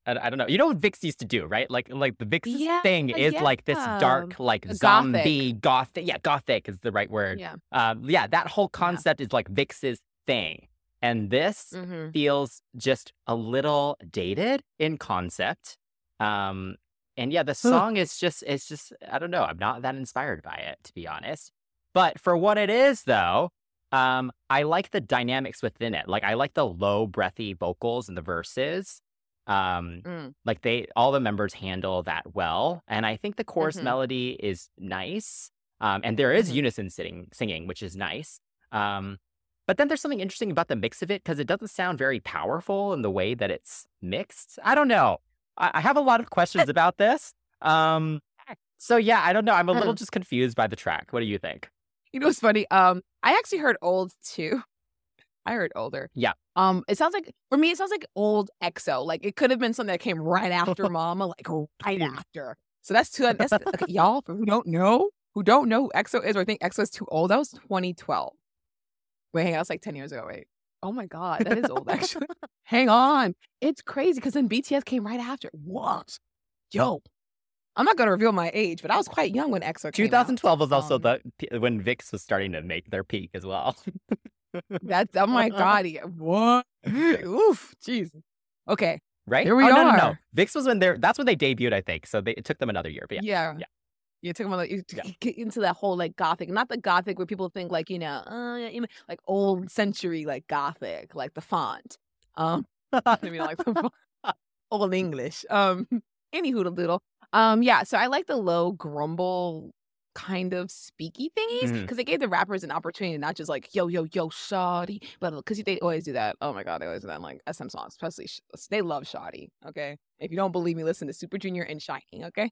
I, I don't know. You know what VIXX used to do, right? Like like the VIXX's Yeah, thing is like this dark, like Gothic. zombie gothic. Yeah, gothic is the right word. Yeah. Um, yeah, that whole concept is like VIXX's thing. And this Mm-hmm. feels just a little dated in concept. Um, and yeah, the song is just it's just I don't know. I'm not that inspired by it to be honest. But for what it is, though, um, I like the dynamics within it. Like I like the low, breathy vocals in the verses. Um, Mm. like they all the members handle that well, and I think the chorus Mhm. melody is nice. Um, and there is Mhm. unison sitting, singing, which is nice. Um, but then there's something interesting about the mix of it because it doesn't sound very powerful in the way that it's mixed. I don't know. I, I have a lot of questions about this. Um, so yeah, I don't know. I'm a little Mm. just confused by the track. What do you think? You know it's funny? Um, I actually heard old too. I heard older. Yeah. Um, it sounds like for me, it sounds like old EXO. Like it could have been something that came right after [laughs] Mama, like right after. So that's too. That's okay, [laughs] y'all for who don't know, who don't know who EXO is, or think EXO is too old. That was 2012. Wait, hang on, that's like 10 years ago. Wait. Oh my god, that is old [laughs] actually. hang on, it's crazy because then BTS came right after. What? Yo, I'm not gonna reveal my age, but I was quite young when EXO came out. 2012 was also Um, the when VIXX was starting to make their peak as well. That's oh my [laughs] god. What? Oof. Jeez. Okay. right? Here we oh, No, no, no. VIXX was when they're that's when they debuted, I think. So they, it took them another year. But yeah. Yeah. Yeah. You took them like you Yeah. get into that whole like gothic, not the gothic where people think like you know, uh, like old century like gothic, like the font. Um, [laughs] [laughs] I mean like the old English. Um, anywho, the little. Um, yeah. So I like the low grumble kind of speaky thingies because they gave the rappers an opportunity to not just like yo yo yo shoddy, but because they always do that. Oh my god, they always do that in like SM songs, especially sh- they love shoddy. Okay, if you don't believe me, listen to Super Junior and SHINee. Okay,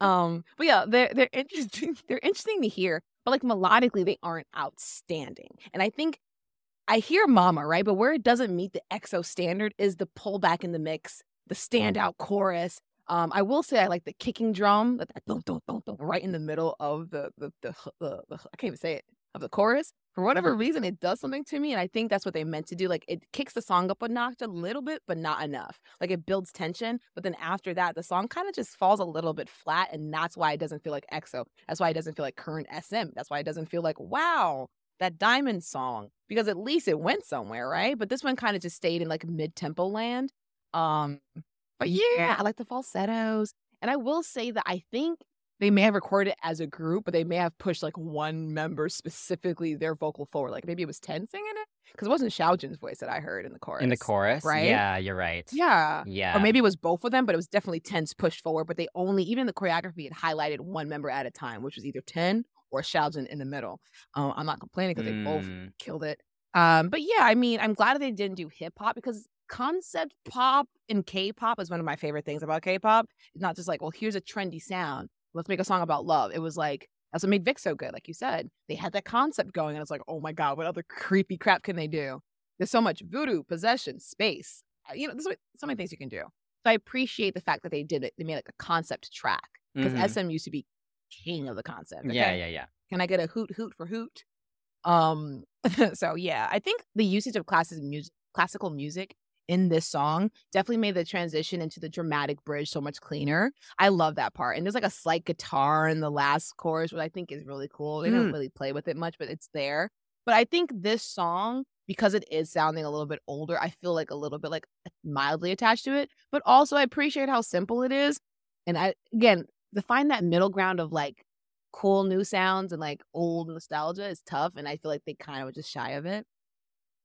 um, but yeah, they're they're interesting. [laughs] They're interesting to hear, but like melodically, they aren't outstanding. And I think I hear Mama right, but where it doesn't meet the EXO standard is the pullback in the mix, the standout chorus. Um, I will say I like the kicking drum, that that dun, dun, dun, dun, right in the middle of the the, the the the I can't even say it of the chorus. For whatever reason, it does something to me, and I think that's what they meant to do. Like it kicks the song up a notch a little bit, but not enough. Like it builds tension, but then after that, the song kind of just falls a little bit flat, and that's why it doesn't feel like EXO. That's why it doesn't feel like current SM. That's why it doesn't feel like wow that Diamond song because at least it went somewhere, right? But this one kind of just stayed in like mid tempo land. Um, but yeah, I like the falsettos, and I will say that I think they may have recorded it as a group, but they may have pushed like one member specifically their vocal forward. Like maybe it was Ten singing it because it wasn't Xiaojun's voice that I heard in the chorus. In the chorus, right? Yeah, you're right. Yeah. Yeah. Or maybe it was both of them, but it was definitely Ten's pushed forward. But they only, even in the choreography, it highlighted one member at a time, which was either Ten or Xiaojun in the middle. Uh, I'm not complaining because they both Mm, killed it. Um, but yeah, I mean, I'm glad that they didn't do hip hop because concept pop and K-pop is one of my favorite things about K-pop. It's not just like, well, here's a trendy sound. Let's make a song about love. It was like that's what made VIXX so good. Like you said, they had that concept going, and it's like, oh my god, what other creepy crap can they do? There's so much voodoo, possession, space. Uh, You know, there's so- many things you can do. So I appreciate the fact that they did it. They made like a concept track because mhm. SM used to be king of the concept. Yeah, okay? yeah, yeah. Can I get a hoot hoot for hoot? Um [laughs] so yeah, I think the usage of classic music classical music in this song definitely made the transition into the dramatic bridge so much cleaner. I love that part. And there's like a slight guitar in the last chorus, which I think is really cool. They don't Mm. really play with it much, but it's there. But I think this song, because it is sounding a little bit older, I feel like a little bit like mildly attached to it. But also I appreciate how simple it is. And I again, to find that middle ground of like cool new sounds and like old nostalgia is tough. And I feel like they kind of were just shy of it,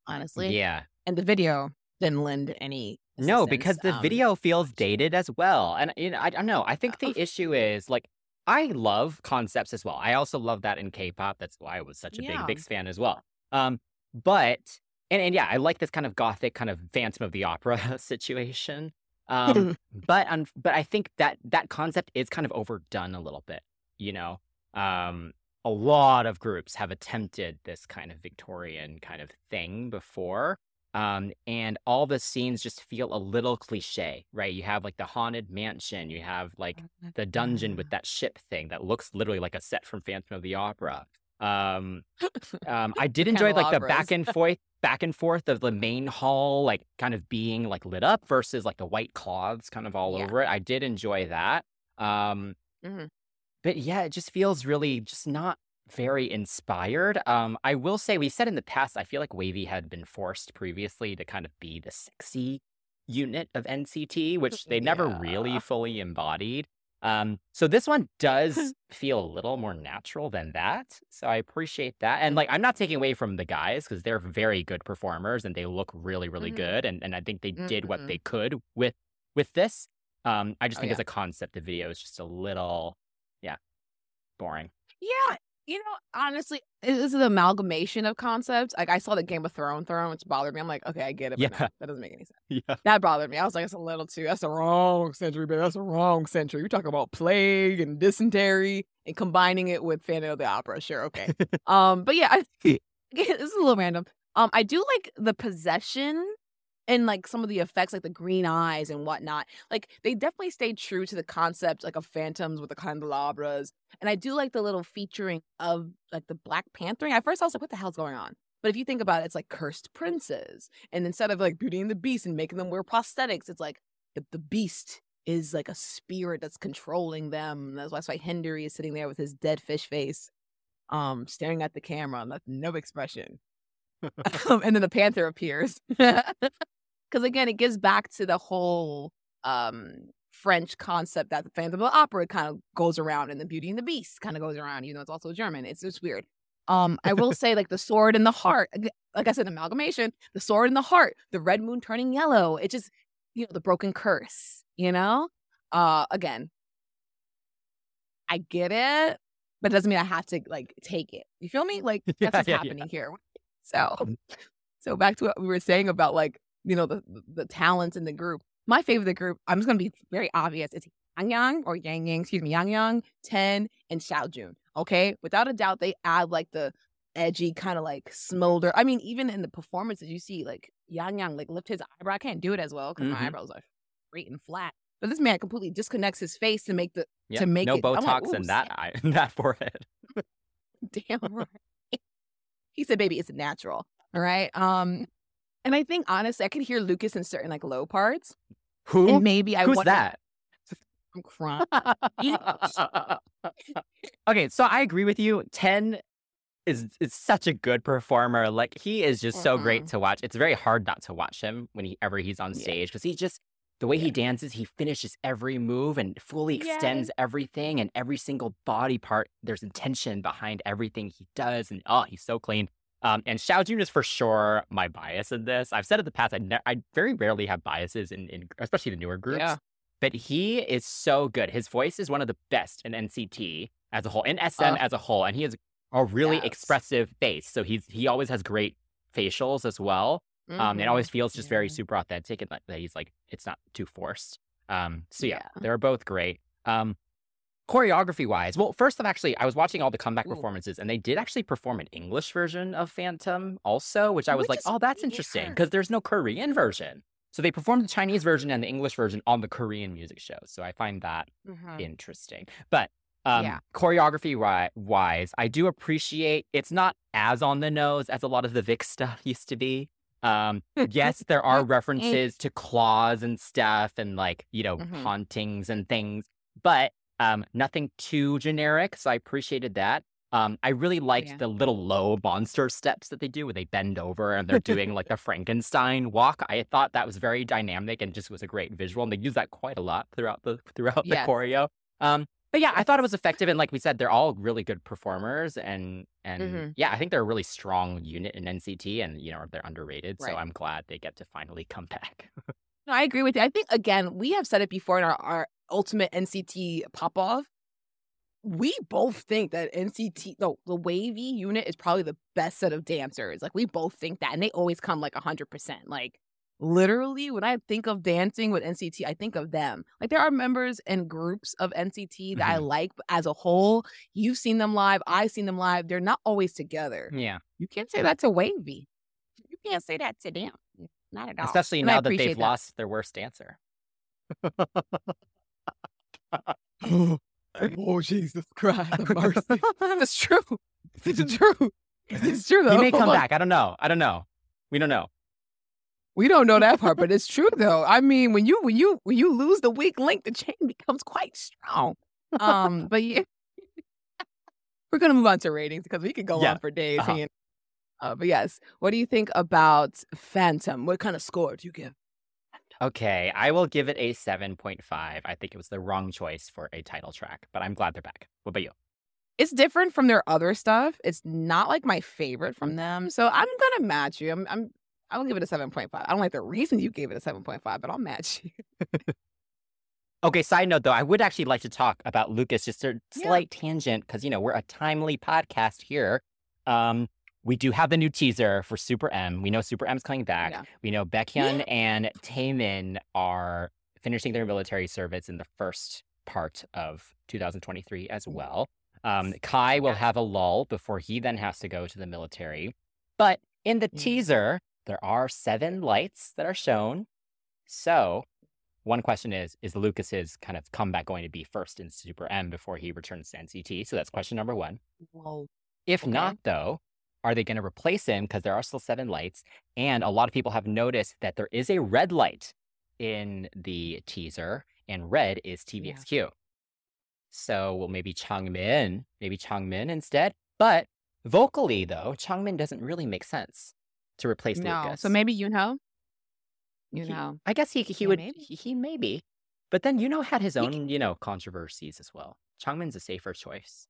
honestly. Yeah. And the video didn't lend any No, because the Um, video feels dated as well. And you know, I don't know. I think the Oh. issue is like I love concepts as well. I also love that in K-pop. That's why I was such a big Yeah. VIXX fan as well. Um, but and, and yeah, I like this kind of gothic kind of Phantom of the Opera [laughs] situation. Um, [laughs] but un- but I think that that concept is kind of overdone a little bit. You know, um, a lot of groups have attempted this kind of Victorian kind of thing before. Um, and all the scenes just feel a little cliche, right? You have like the haunted mansion, you have like the dungeon with that ship thing that looks literally like a set from Phantom of the Opera. Um, um, I [laughs] did enjoy like the back and forth, back and forth of the main hall, like kind of being like lit up versus like the white cloths kind of all Yeah. over it. I did enjoy that. Um, Mhm. but yeah, it just feels really just not very inspired. Um, I will say we said in the past, I feel like WayV had been forced previously to kind of be the sexy unit of NCT, which they never really fully embodied. Um, so this one does feel a little more natural than that. So I appreciate that. And like I'm not taking away from the guys because they're very good performers and they look really, really Mhm. good. And and I think they did what Mhm. they could with with this. Um, I just Oh, think as a concept, the video is just a little, yeah, boring. Yeah, you know, honestly, it is an amalgamation of concepts. Like I saw the Game of Thrones throne, which bothered me. I'm like, okay, I get it, but no, Yeah. that doesn't make any sense. [laughs] Yeah. That bothered me. I was like, that's a little too. That's the wrong century, baby. That's the wrong century. You're talking about plague and dysentery and combining it with Phantom of the Opera. Sure, okay. [laughs] um, but yeah, I, [laughs] this is a little random. Um, I do like the possession and like some of the effects, like the green eyes and whatnot. Like they definitely stayed true to the concept, like of phantoms with the candelabras. And I do like the little featuring of like the Black Panthering. At first, I was like, "What the hell's going on?" But if you think about it, it's like cursed princes, and instead of like Beauty and the Beast and making them wear prosthetics, it's like the, the beast is like a spirit that's controlling them. That's why, that's why Hendery is sitting there with his dead fish face, um, staring at the camera, no, no expression. [laughs] [laughs] Um, and then the panther appears. [laughs] Because again, it gives back to the whole um French concept that the Phantom of the Opera kind of goes around and the Beauty and the Beast kind of goes around, You know, it's also German. It's just weird. Um, I will [laughs] say, like the sword in the heart, like I said, amalgamation, the sword in the heart, the red moon turning yellow. It just, you know, the broken curse, you know? Uh again, I get it, but it doesn't mean I have to like take it. You feel me? Like [laughs] Yeah, that's what's yeah, yeah. happening here. So so back to what we were saying about like, you know, the the, talents in the group. My favorite group, I'm just gonna be very obvious. It's Yang Yang or Yang Yang, excuse me, Yang Yang, Ten, and Xiao Jun. Okay. Without a doubt, they add like the edgy kind of like smolder. I mean, even in the performances, you see like Yang Yang like lift his eyebrow. I can't do it as well because Mhm. my eyebrows are straight and flat. But this man completely disconnects his face to make the to make no it. I'm like, Botox in that eye, [laughs] in that forehead. [laughs] Damn right. [laughs] he said, "Baby, it's natural." All right. Um, and I think honestly, I could hear Lucas in certain like low parts, Who? and maybe I Who's wonder- that? [laughs] I'm crying. [laughs] okay, so I agree with you. Ten is is such a good performer. Like he is just so great mm-hmm. to watch. It's very hard not to watch him whenever he's on stage because he just the way he dances, he finishes every move and fully extends everything and every single body part. There's intention behind everything he does, and oh, he's so clean. Um, and Xiao Jun is for sure my bias in this. I've said in the past, I, ne- I very rarely have biases in, in especially the newer groups Yeah. but he is so good. His voice is one of the best in NCT as a whole, in SM Ugh. as a whole, and he has a really Yes. expressive face. So he's he always has great facials as well. Um, it Mhm. always feels just very super authentic, and that that he's like it's not too forced. Um, so yeah, Yeah. they're both great. Um, choreography wise, well, first off, actually, I was watching all the comeback Ooh. performances, and they did actually perform an English version of Phantom also, which I was Which like, oh, that's interesting because there's no Korean version. So they performed the Chinese version and the English version on the Korean music show. So I find that Mhm. interesting. But um, Yeah. choreography wi- wise, I do appreciate it's not as on the nose as a lot of the VIXX stuff [laughs] used to be. Um, yes, there are [laughs] references to claws and stuff and like, you know, Mhm. hauntings and things, but um, nothing too generic. So I appreciated that. Um, I really liked yeah. the little low monster steps that they do where they bend over and they're doing like [laughs] the Frankenstein walk. I thought that was very dynamic and just was a great visual. And they use that quite a lot throughout the throughout the choreo. Um, but yeah, I thought it was effective, and like we said, they're all really good performers, and and Mhm. yeah, I think they're a really strong unit in NCT, and you know they're underrated. So I'm glad they get to finally come back. [laughs] No, I agree with you. I think again, we have said it before in our, our ultimate NCT pop off. We both think that NCT, no, the WayV unit is probably the best set of dancers. Like we both think that, and they always come like hundred percent. Like literally, when I think of dancing with NCT, I think of them. Like there are members and groups of NCT that mm-hmm. I like, but as a whole, you've seen them live, I've seen them live. They're not always together. Yeah, you can't say that to WayV. You can't say that to them. Not at all. Especially and now that they've that. lost their worst dancer. [laughs] [laughs] oh Jesus Christ! [laughs] That's true. [laughs] It's true. It's true though. He may come back. I don't know. I don't know. We don't know. We don't know that part, but it's true though. I mean, when you when you when you lose the weak link, the chain becomes quite strong. Um, but yeah, we're gonna move on to ratings because we could go yeah. on for days. Uh-huh. Uh, but yes, what do you think about Phantom? What kind of score do you give? Okay, I will give it a 7.5. I think it was the wrong choice for a title track, but I'm glad they're back. What about you? It's different from their other stuff. It's not like my favorite from them. So I'm gonna match you. I'm I'm I'll give it a 7.5. I don't like the reason you gave it a 7.5, but I'll match you. [laughs] okay, side note though, I would actually like to talk about Lucas, just a slight yeah. tangent, because you know, we're a timely podcast here. Um, we do have the new teaser for SuperM. We know SuperM's coming back. Yeah. We know Baekhyun yeah. and Taemin are finishing their military service in the first part of 2023 as well. Um, Kai will have a lull before he then has to go to the military. But in the teaser, there are seven lights that are shown. So, one question is Is Lucas's kind of comeback going to be first in SuperM before he returns to NCT? So, that's question number one. Whoa. If okay. not, though, are they going to replace him? Because there are still seven lights. And a lot of people have noticed that there is a red light in the teaser, and red is TVXQ. Yeah. So, well, maybe Changmin, maybe Changmin instead. But vocally, though, Changmin doesn't really make sense to replace no. Lucas. So maybe Yunho. You know, I guess he he yeah, would maybe. He, he maybe, but then Yunho had his own you know controversies as well. Changmin's a safer choice.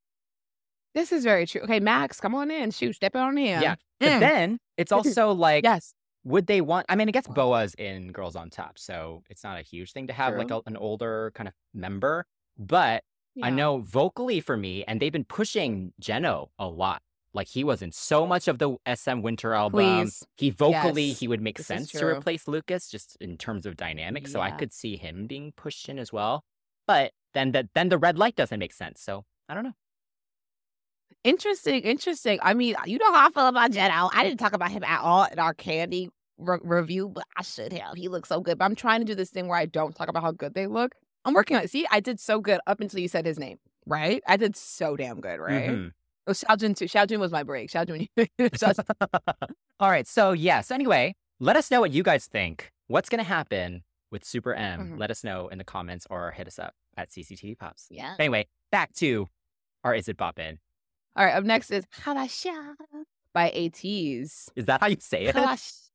This is very true. Okay, Max, come on in. Shoot, step on in. Yeah. But mm. then it's [laughs] also like, yes. Would they want? I mean, I guess BoA's in Girls on Top, so it's not a huge thing to have true. like a, an older kind of member. But yeah. I know vocally for me, and they've been pushing Jeno a lot. Like he was in so much of the SM Winter album. Please. He vocally yes. he would make this sense to replace Lucas just in terms of dynamic. Yeah. So I could see him being pushed in as well. But then the then the red light doesn't make sense. So I don't know. Interesting, interesting. I mean, you know how I feel about Jeno. I didn't talk about him at all in our candy re- review, but I should have. He looks so good. But I'm trying to do this thing where I don't talk about how good they look. I'm working on it. See, I did so good up until you said his name, right? I did so damn good, right? Mm-hmm. Oh, Xiaojun too. Xiaojun was my break. Xiaojun. [laughs] [laughs] all right. So yes. Anyway, let us know what you guys think. What's gonna happen with SuperM? Mm-hmm. Let us know in the comments or hit us up at CCTV Pops. Yeah. Anyway, back to our Is It Boppin'? All right, up next is Halasha by ATEEZ. Is that how you say it? Halash-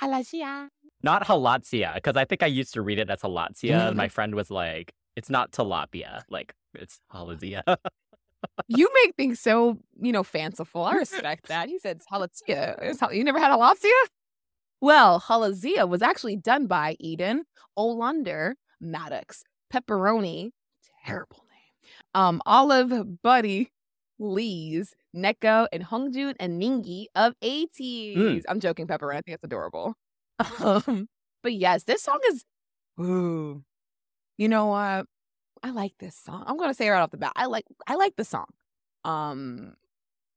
Halasha. Not Halatzia, because I think I used to read it as Halatzia. Mm-hmm. My friend was like, it's not tilapia, like it's Halazia. [laughs] you make things so, you know, fanciful. I respect that. He said Halatzia. You never had Halatzia? Well, Halazia was actually done by Eden, Ollounder, Maddox, Pepperoni, terrible name, um, Olive, Buddy, LEEZ, Neko, and Hongjoong and Mingi of ATEEZ. Mm. I'm joking, Pepper. I think it's adorable. [laughs] Um, but yes, this song is. Ooh, you know what? I like this song. I'm gonna say right off the bat, I like I like the song. Um,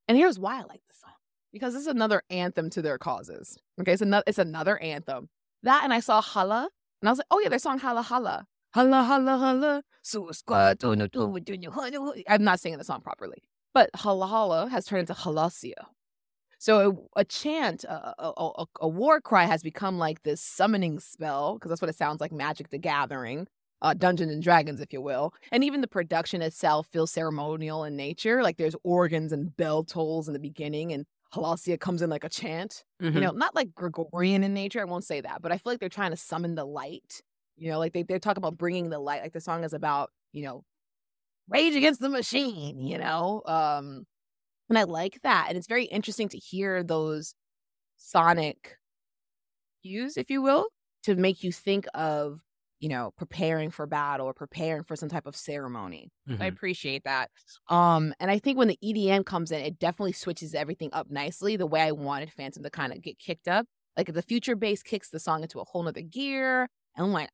and here's why I like the song because it's another anthem to their causes. Okay, it's another it's another anthem. That and I saw Hala, and I was like, oh yeah, their song Hala Hala. Hala Hala Hala. I'm not singing the song properly. But halahala has turned into halasia. So a, a chant, a, a, a, war cry has become like this summoning spell, because that's what it sounds like Magic the Gathering, uh, Dungeons and Dragons, if you will. And even the production itself feels ceremonial in nature. Like there's organs and bell tolls in the beginning, and Halasia comes in like a chant. Mm-hmm. You know, not like Gregorian in nature, I won't say that, but I feel like they're trying to summon the light. You know, like they, they talk about bringing the light. Like the song is about, you know, Rage Against the Machine, you know? Um, and I like that. And it's very interesting to hear those sonic cues, if you will, to make you think of you know preparing for battle or preparing for some type of ceremony Mhm. i appreciate that um and i think when the edm comes in it definitely switches everything up nicely the way i wanted phantom to kind of get kicked up like the future bass kicks the song into a whole nother gear and i'm like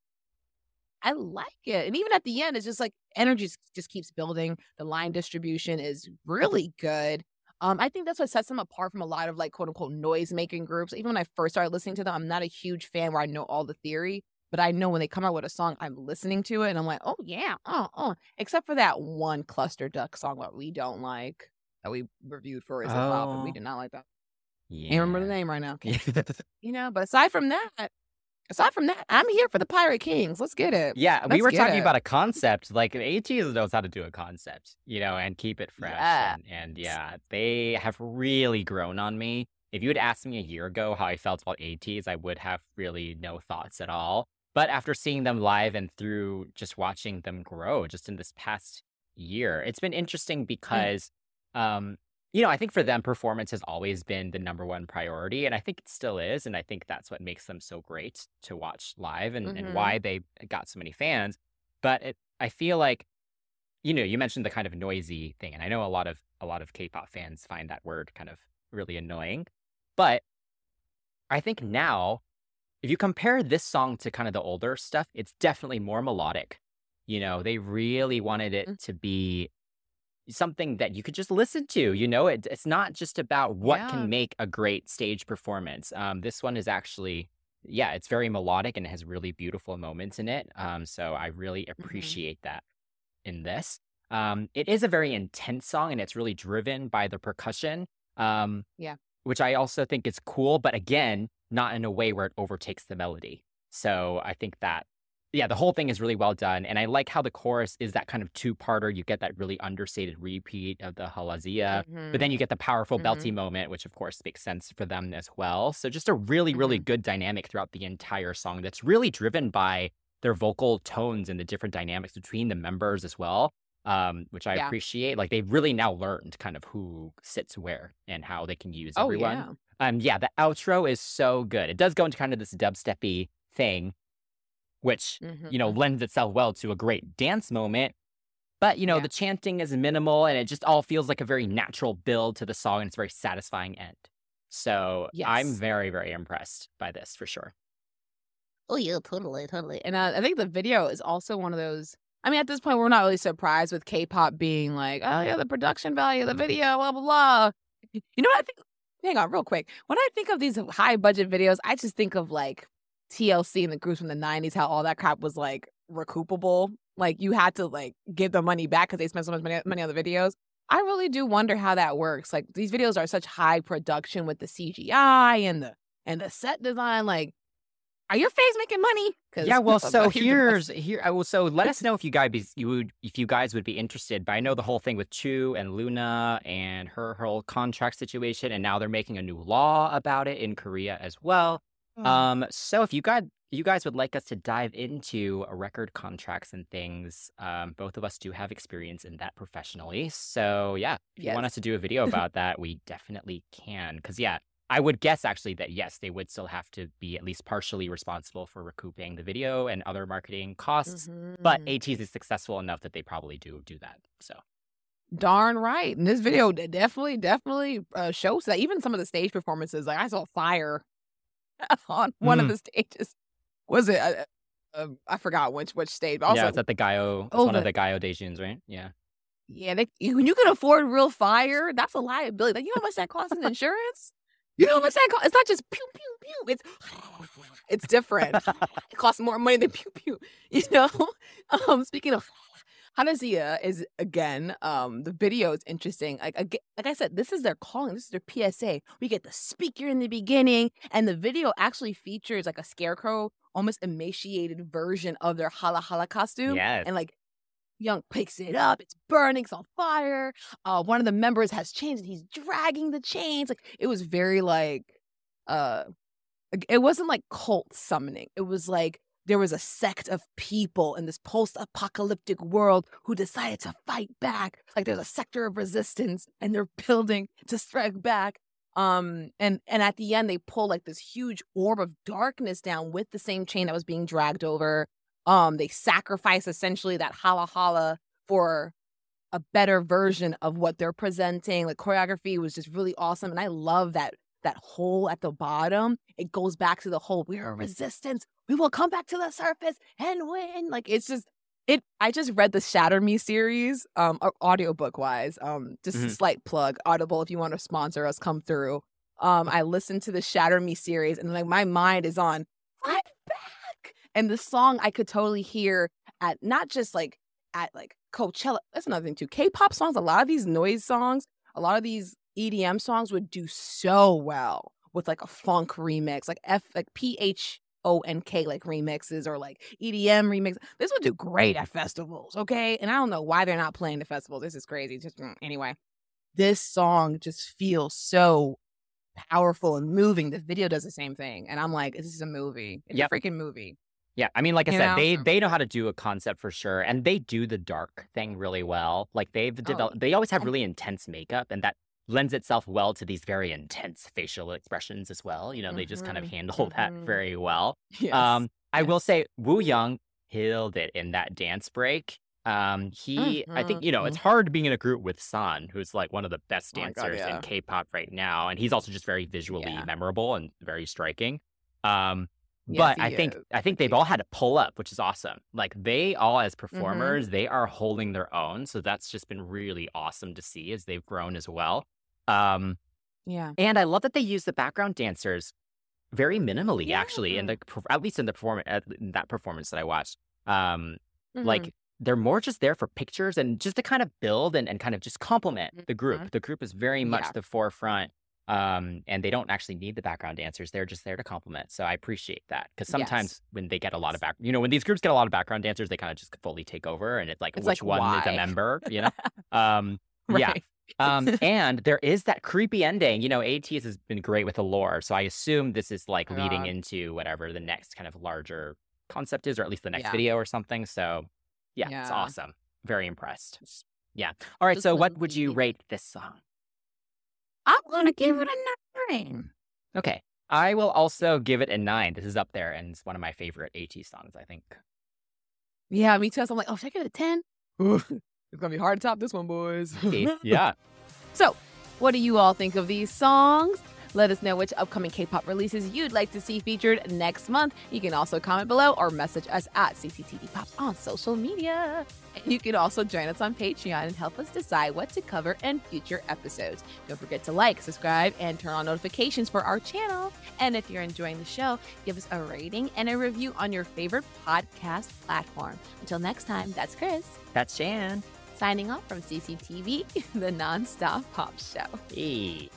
i like it and even at the end it's just like energy just, keeps building the line distribution is really good um, I think that's what sets them apart from a lot of like quote unquote noise making groups. Even when I first started listening to them, I'm not a huge fan where I know all the theory, but I know when they come out with a song, I'm listening to it and I'm like, oh yeah, oh, oh. Except for that one cluster duck song that we don't like that we reviewed for Is Pop, and we Oh. did not like that. Yeah. Can't remember the name right now. Yeah. You know, but aside from that, aside from that, I'm here for the Pirate Kings. Let's get it. Yeah, we Let's were talking it. about a concept. Like AT knows how to do a concept, you know, and keep it fresh. Yeah. And, and yeah, they have really grown on me. If you had asked me a year ago how I felt about ATEEZ, I would have really no thoughts at all. But after seeing them live and through just watching them grow just in this past year, it's been interesting because, um, you know, I think for them, performance has always been the number one priority. And I think it still is. And I think that's what makes them so great to watch live and, and Mhm. why they got so many fans. But it, I feel like, you know, you mentioned the kind of noisy thing. And I know a lot of a lot of K-pop fans find that word kind of really annoying. But I think now, if you compare this song to kind of the older stuff, it's definitely more melodic. You know, they really wanted it Mm. to be something that you could just listen to. You know, it, it's not just about what Yeah. can make a great stage performance. Um, this one is actually, yeah, it's very melodic and it has really beautiful moments in it. Um, so I really Mm-hmm. appreciate that in this. Um, it is a very intense song and it's really driven by the percussion. Um, Yeah. Which I also think is cool, but again, not in a way where it overtakes the melody. So I think that, yeah, the whole thing is really well done. And I like how the chorus is that kind of two parter. You get that really understated repeat of the halazia, Mhm. but then you get the powerful Mhm. belty moment, which of course makes sense for them as well. So just a really, really Mhm. good dynamic throughout the entire song that's really driven by their vocal tones and the different dynamics between the members as well. Um, which I Yeah. appreciate. Like they've really now learned kind of who sits where and how they can use Oh, everyone. yeah. Um, yeah, the outro is so good. It does go into kind of this dubsteppy thing, which you know Mhm. lends itself well to a great dance moment. But you know, Yeah. the chanting is minimal, and it just all feels like a very natural build to the song, and it's a very satisfying end. So I'm very, very impressed by this for sure. Oh yeah, totally, totally. And uh, I think the video is also one of those. I mean, at this point, we're not really surprised with K-pop being like, oh yeah, the production value the video, blah blah blah. You know what I think? Hang on, real quick. When I think of these high budget videos, I just think of like TLC and the groups from the '90s, how all that crap was like recoupable. Like you had to like give the money back because they spent so much money, money on the videos. I really do wonder how that works. Like these videos are such high production with the CGI and the and the set design. Like, are your faves making money? Yeah, well, [laughs] so here's here. I will so let us know if you guys be, you would if you guys would be interested. But I know the whole thing with Chuu and LOONA and her whole contract situation, and now they're making a new law about it in Korea as well. Oh. Um, so if you guys you guys would like us to dive into uh, record contracts and things, um, both of us do have experience in that professionally. So yeah, if you want us to do a video [laughs] about that, we definitely can. Because yeah, I would guess actually that yes, they would still have to be at least partially responsible for recouping the video and other marketing costs. But Mhm. ATEEZ is successful enough that they probably do do that. So Darn right. And this video definitely, definitely uh, shows that. Even some of the stage performances, like I saw fire [laughs] on one of Mm. the stages. Was it? Uh, uh, I forgot which which stage. But also, yeah, it's at the Gayo. It's one of the- Gayo Daejeons, right? Yeah. yeah, they, you, when you can afford real fire, that's a liability. Like, you know how much that costs in insurance? [laughs] You know how much that costs? It's not just pew pew pew. It's it's different. [laughs] it costs more money than pew pew. You know. Um, speaking of Hanazia is again, um, the video is interesting. Like like I said, this is their calling. This is their PSA. We get the speaker in the beginning, and the video actually features like a scarecrow, almost emaciated version of their hala hala costume. Yes. And like Young picks it up. It's burning. It's on fire. Uh, one of the members has chains and he's dragging the chains. Like it was very like, uh, like, it wasn't like cult summoning. It was like there was a sect of people in this post-apocalyptic world who decided to fight back. Like there's a sector of resistance and they're [laughs] building to strike back. Um, and and at the end they pull like this huge orb of darkness down with the same chain that was being dragged over. Um, they sacrifice essentially that hala hala for a better version of what they're presenting. Like choreography was just really awesome, and I love that that hole at the bottom. It goes back to the whole we're a resistance. We will come back to the surface and win. Like it's just it. I just read the Shatter Me series, um, audiobook wise. Um, just mm-hmm. a slight plug. Audible, if you want to sponsor us, come through. Um, I listened to the Shatter Me series, and like my mind is on fight back. And the song I could totally hear at not just like at like Coachella. That's another thing too. K-pop songs, a lot of these noise songs, a lot of these EDM songs would do so well with like a funk remix, like F like P H O N K like remixes or like EDM remix. This would do great at festivals, okay? And I don't know why they're not playing the festivals. This is crazy. Just mm, anyway, this song just feels so powerful and moving. The video does the same thing, and I'm like, this is a movie. It's yep. a freaking movie. Yeah, I mean, like I you said, know? they they know how to do a concept for sure, and they do the dark thing really well. Like they've developed, oh. they always have really intense makeup, and that lends itself well to these very intense facial expressions as well. You know, mm-hmm. they just kind of mm-hmm, handle [laughs] mm-hmm. that very well. Yes. Um, I yes. will say Wooyoung killed it in that dance break. Um, he, mm-hmm. I think, you know, it's mm-hmm. hard being in a group with San, who's like one of the best dancers oh God, yeah. in K-pop right now, and he's also just very visually yeah. memorable and very striking. Um, yes, but I think is. I think they've all had to pull up, which is awesome. Like they all, as mm-hmm. performers, they are holding their own. So that's just been really awesome to see as they've grown as well. Um, yeah. And I love that they use the background dancers very minimally, yeah. actually, in the at least in the performance in that performance that I watched. Um, mm-hmm. like they're more just there for pictures and just to kind of build and, and kind of just complement mm-hmm. the group. The group is very much yeah. the forefront. Um, and they don't actually need the background dancers. They're just there to complement. So I appreciate that because sometimes yes. when they get a lot of back, you know, when these groups get a lot of background dancers, they kind of just fully take over, and it's like it's which like, one why? is a member, you know? [laughs] um, right. Yeah, um, [laughs] and there is that creepy ending. You know, ATEEZ has been great with the lore, so I assume this is like leading into whatever the next kind of larger concept is, or at least the next yeah. video or something. So, yeah, yeah, it's awesome. Very impressed. Yeah. All right. so, what would you rate this song? I'm gonna give it a nine. Okay. I will also give it a nine. This is up there, and it's one of my favorite AT songs. I think. Yeah, me too. So I'm like, oh, should I give it a ten? [laughs] It's gonna be hard to top this one, boys. [laughs] yeah. So, what do you all think of these songs? Let us know which upcoming K pop releases you'd like to see featured next month. You can also comment below or message us at CCTV Pop on social media. You can also join us on Patreon and help us decide what to cover in future episodes. Don't forget to like, subscribe, and turn on notifications for our channel. And if you're enjoying the show, give us a rating and a review on your favorite podcast platform. Until next time, that's Chris. That's Shan. Signing off from CCTV, [laughs] the nonstop pop show. Hey.